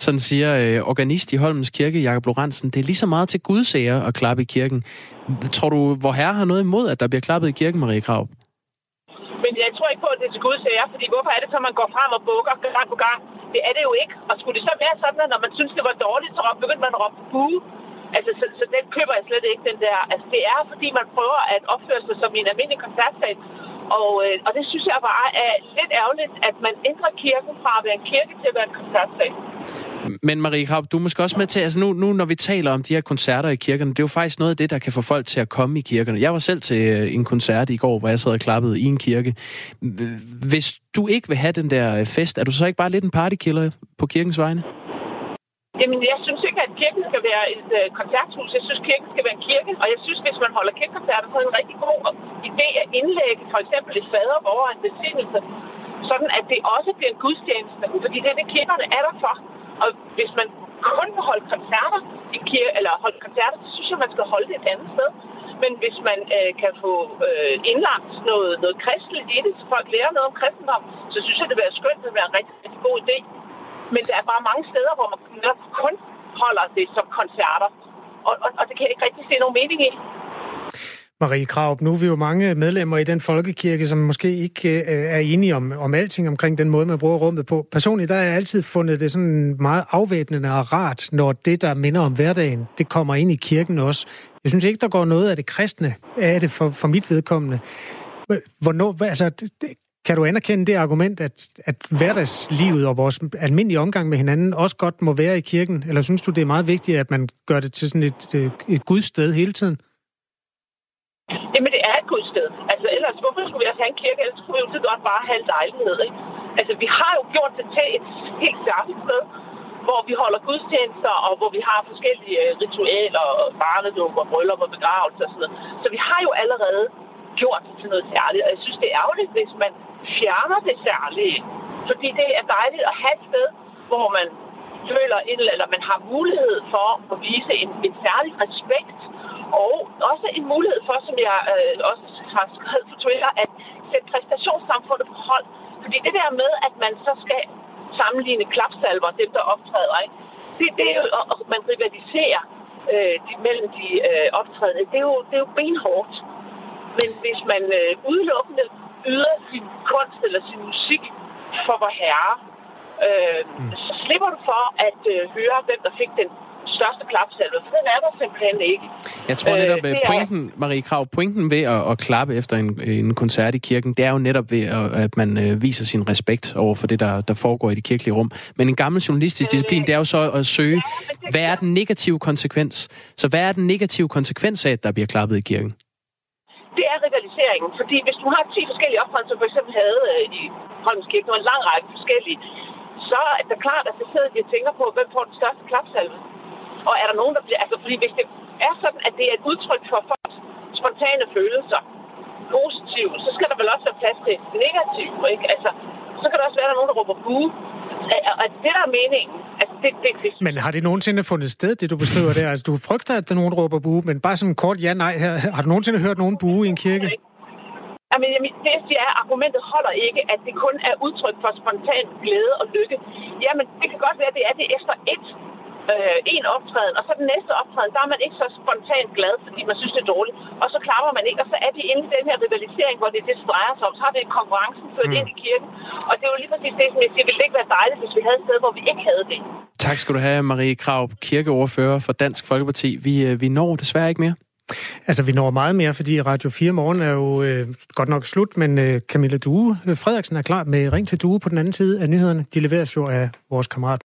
Speaker 4: Sådan siger øh, organist i Holmens Kirke, Jakob Lorentzen. Det er lige så meget til Guds ære at klappe i kirken. Tror du, hvor herre har noget imod, at der bliver klappet i kirken, Marie Krav?
Speaker 22: Men jeg tror ikke på, at det er til Guds ære, fordi hvorfor er det så, man går frem og bukker gang på gang? Det er det jo ikke. Og skulle det så være sådan, at når man synes, det var dårligt, så begyndte man at råbe buge? Altså, så, så den køber jeg slet ikke, den der. Altså, det er, fordi man prøver at opføre sig som en almindelig koncertsal. Og, øh, og det synes jeg bare er lidt ærgerligt, at man ændrer kirken fra at være en kirke til at være en koncertsal.
Speaker 4: Men Marie Krab, du er måske også med til, altså nu, nu når vi taler om de her koncerter i kirkerne, det er jo faktisk noget af det, der kan få folk til at komme i kirkerne. Jeg var selv til øh, en koncert i går, hvor jeg sad og klappede i en kirke. Hvis du ikke vil have den der fest, er du så ikke bare lidt en partykiller på kirkens vegne?
Speaker 22: Jamen, jeg synes ikke, at kirken skal være et øh, koncerthus. Jeg synes, kirken skal være en kirke. Og jeg synes, hvis man holder kirkekoncerter, så er det en rigtig god idé at indlægge for eksempel et fader over en besiddelse, sådan at det også bliver en gudstjeneste. Fordi det er det, kirkerne er der for. Og hvis man kun vil holde koncerter i kirke, eller holde koncerter, så synes jeg, man skal holde det et andet sted. Men hvis man øh, kan få øh, indlagt noget, noget kristeligt i det, så folk lærer noget om kristendom, så synes jeg, det vil være skønt, det vil være en rigtig, rigtig god idé. Men der er bare mange steder, hvor man kun holder det som koncerter. Og, og, og det kan jeg ikke rigtig se nogen mening i.
Speaker 3: Marie Kraup, nu er vi jo mange medlemmer i den folkekirke, som måske ikke øh, er enige om, om alting omkring den måde, man bruger rummet på. Personligt der har jeg altid fundet det sådan meget afvæbnende og rart, når det, der minder om hverdagen, det kommer ind i kirken også. Jeg synes ikke, der går noget af det kristne af det for, for mit vedkommende. Hvornår, altså, kan du anerkende det argument, at, at hverdagslivet og vores almindelige omgang med hinanden også godt må være i kirken? Eller synes du, det er meget vigtigt, at man gør det til sådan et, et gudsted hele tiden?
Speaker 22: Jamen, det er et gudsted. Altså, ellers, hvorfor skulle vi også have en kirke? Ellers skulle vi jo så godt bare have en lejlighed, ikke? Altså, vi har jo gjort det til et helt særligt sted, hvor vi holder gudstjenester, og hvor vi har forskellige øh, ritualer, og barnedåb og bryllup og begravelser og sådan noget. Så vi har jo allerede gjort det til noget særligt, og jeg synes, det er ærgerligt, hvis man fjerner det særlige. Fordi det er dejligt at have et sted, hvor man føler, eller man har mulighed for at vise en, en særlig respekt, og også en mulighed for, som jeg øh, også har skrevet på Twitter, at sætte præstationssamfundet på hold. Fordi det der med, at man så skal sammenligne klapsalver, dem der optræder, ikke? Det, det er jo, og man rivaliserer øh, de, mellem de øh, optrædende. Det er, jo, det er jo benhårdt. Men hvis man øh, udelukkende yder sin kunst eller sin musik for vor herre, øh, mm. så slipper du for at øh, høre, hvem der fik den største klapsalve, for den er der simpelthen ikke.
Speaker 4: Jeg tror netop, øh, pointen, er... Marie Krav, pointen ved at, at klappe efter en, en koncert i kirken, det er jo netop ved, at, at man øh, viser sin respekt over for det, der, der foregår i det kirkelige rum. Men en gammel journalistisk disciplin, det er jo så at søge, hvad er den negative konsekvens? Så hvad er den negative konsekvens af, at der bliver klappet i kirken?
Speaker 22: Det er rivaliseringen. Fordi hvis du har 10 forskellige ophold, som for eksempel havde øh, i Holmens Kirke, og en lang række forskellige, så er det klart, at så sidder de og tænker på, hvem får den største klapsalve. Og er der nogen, der bliver... Altså, fordi hvis det er sådan, at det er et udtryk for folks spontane følelser, positive, så skal der vel også være plads til negative, ikke? Altså, så kan der også være, at der er nogen, der råber buh, og det, der er meningen, altså det, det, det.
Speaker 3: Men har det nogensinde fundet sted, det du beskriver der? Altså, du frygter, at der er nogen, råber bue, men bare sådan kort ja-nej her. Har du nogensinde hørt nogen bue i en kirke?
Speaker 22: Jamen, jamen, det jeg siger er, argumentet holder ikke, at det kun er udtryk for spontan glæde og lykke. Jamen, det kan godt være, at det er det efter et øh, en optræden, og så den næste optræden, der er man ikke så spontant glad, fordi man synes, det er dårligt. Og så klapper man ikke, og så er vi inde i den her rivalisering, hvor det, det drejer sig om. Så har vi konkurrencen ført mm. ind i kirken. Og det er jo lige præcis det, som jeg siger, ville det ikke være dejligt, hvis vi havde et sted, hvor vi ikke havde det.
Speaker 4: Tak skal du have, Marie Krav, kirkeordfører for Dansk Folkeparti. Vi, øh, vi når desværre ikke mere.
Speaker 3: Altså, vi når meget mere, fordi Radio 4 morgen er jo øh, godt nok slut, men øh, Camilla Due Frederiksen er klar med Ring til Due på den anden side af nyhederne. De leveres jo af vores kammerat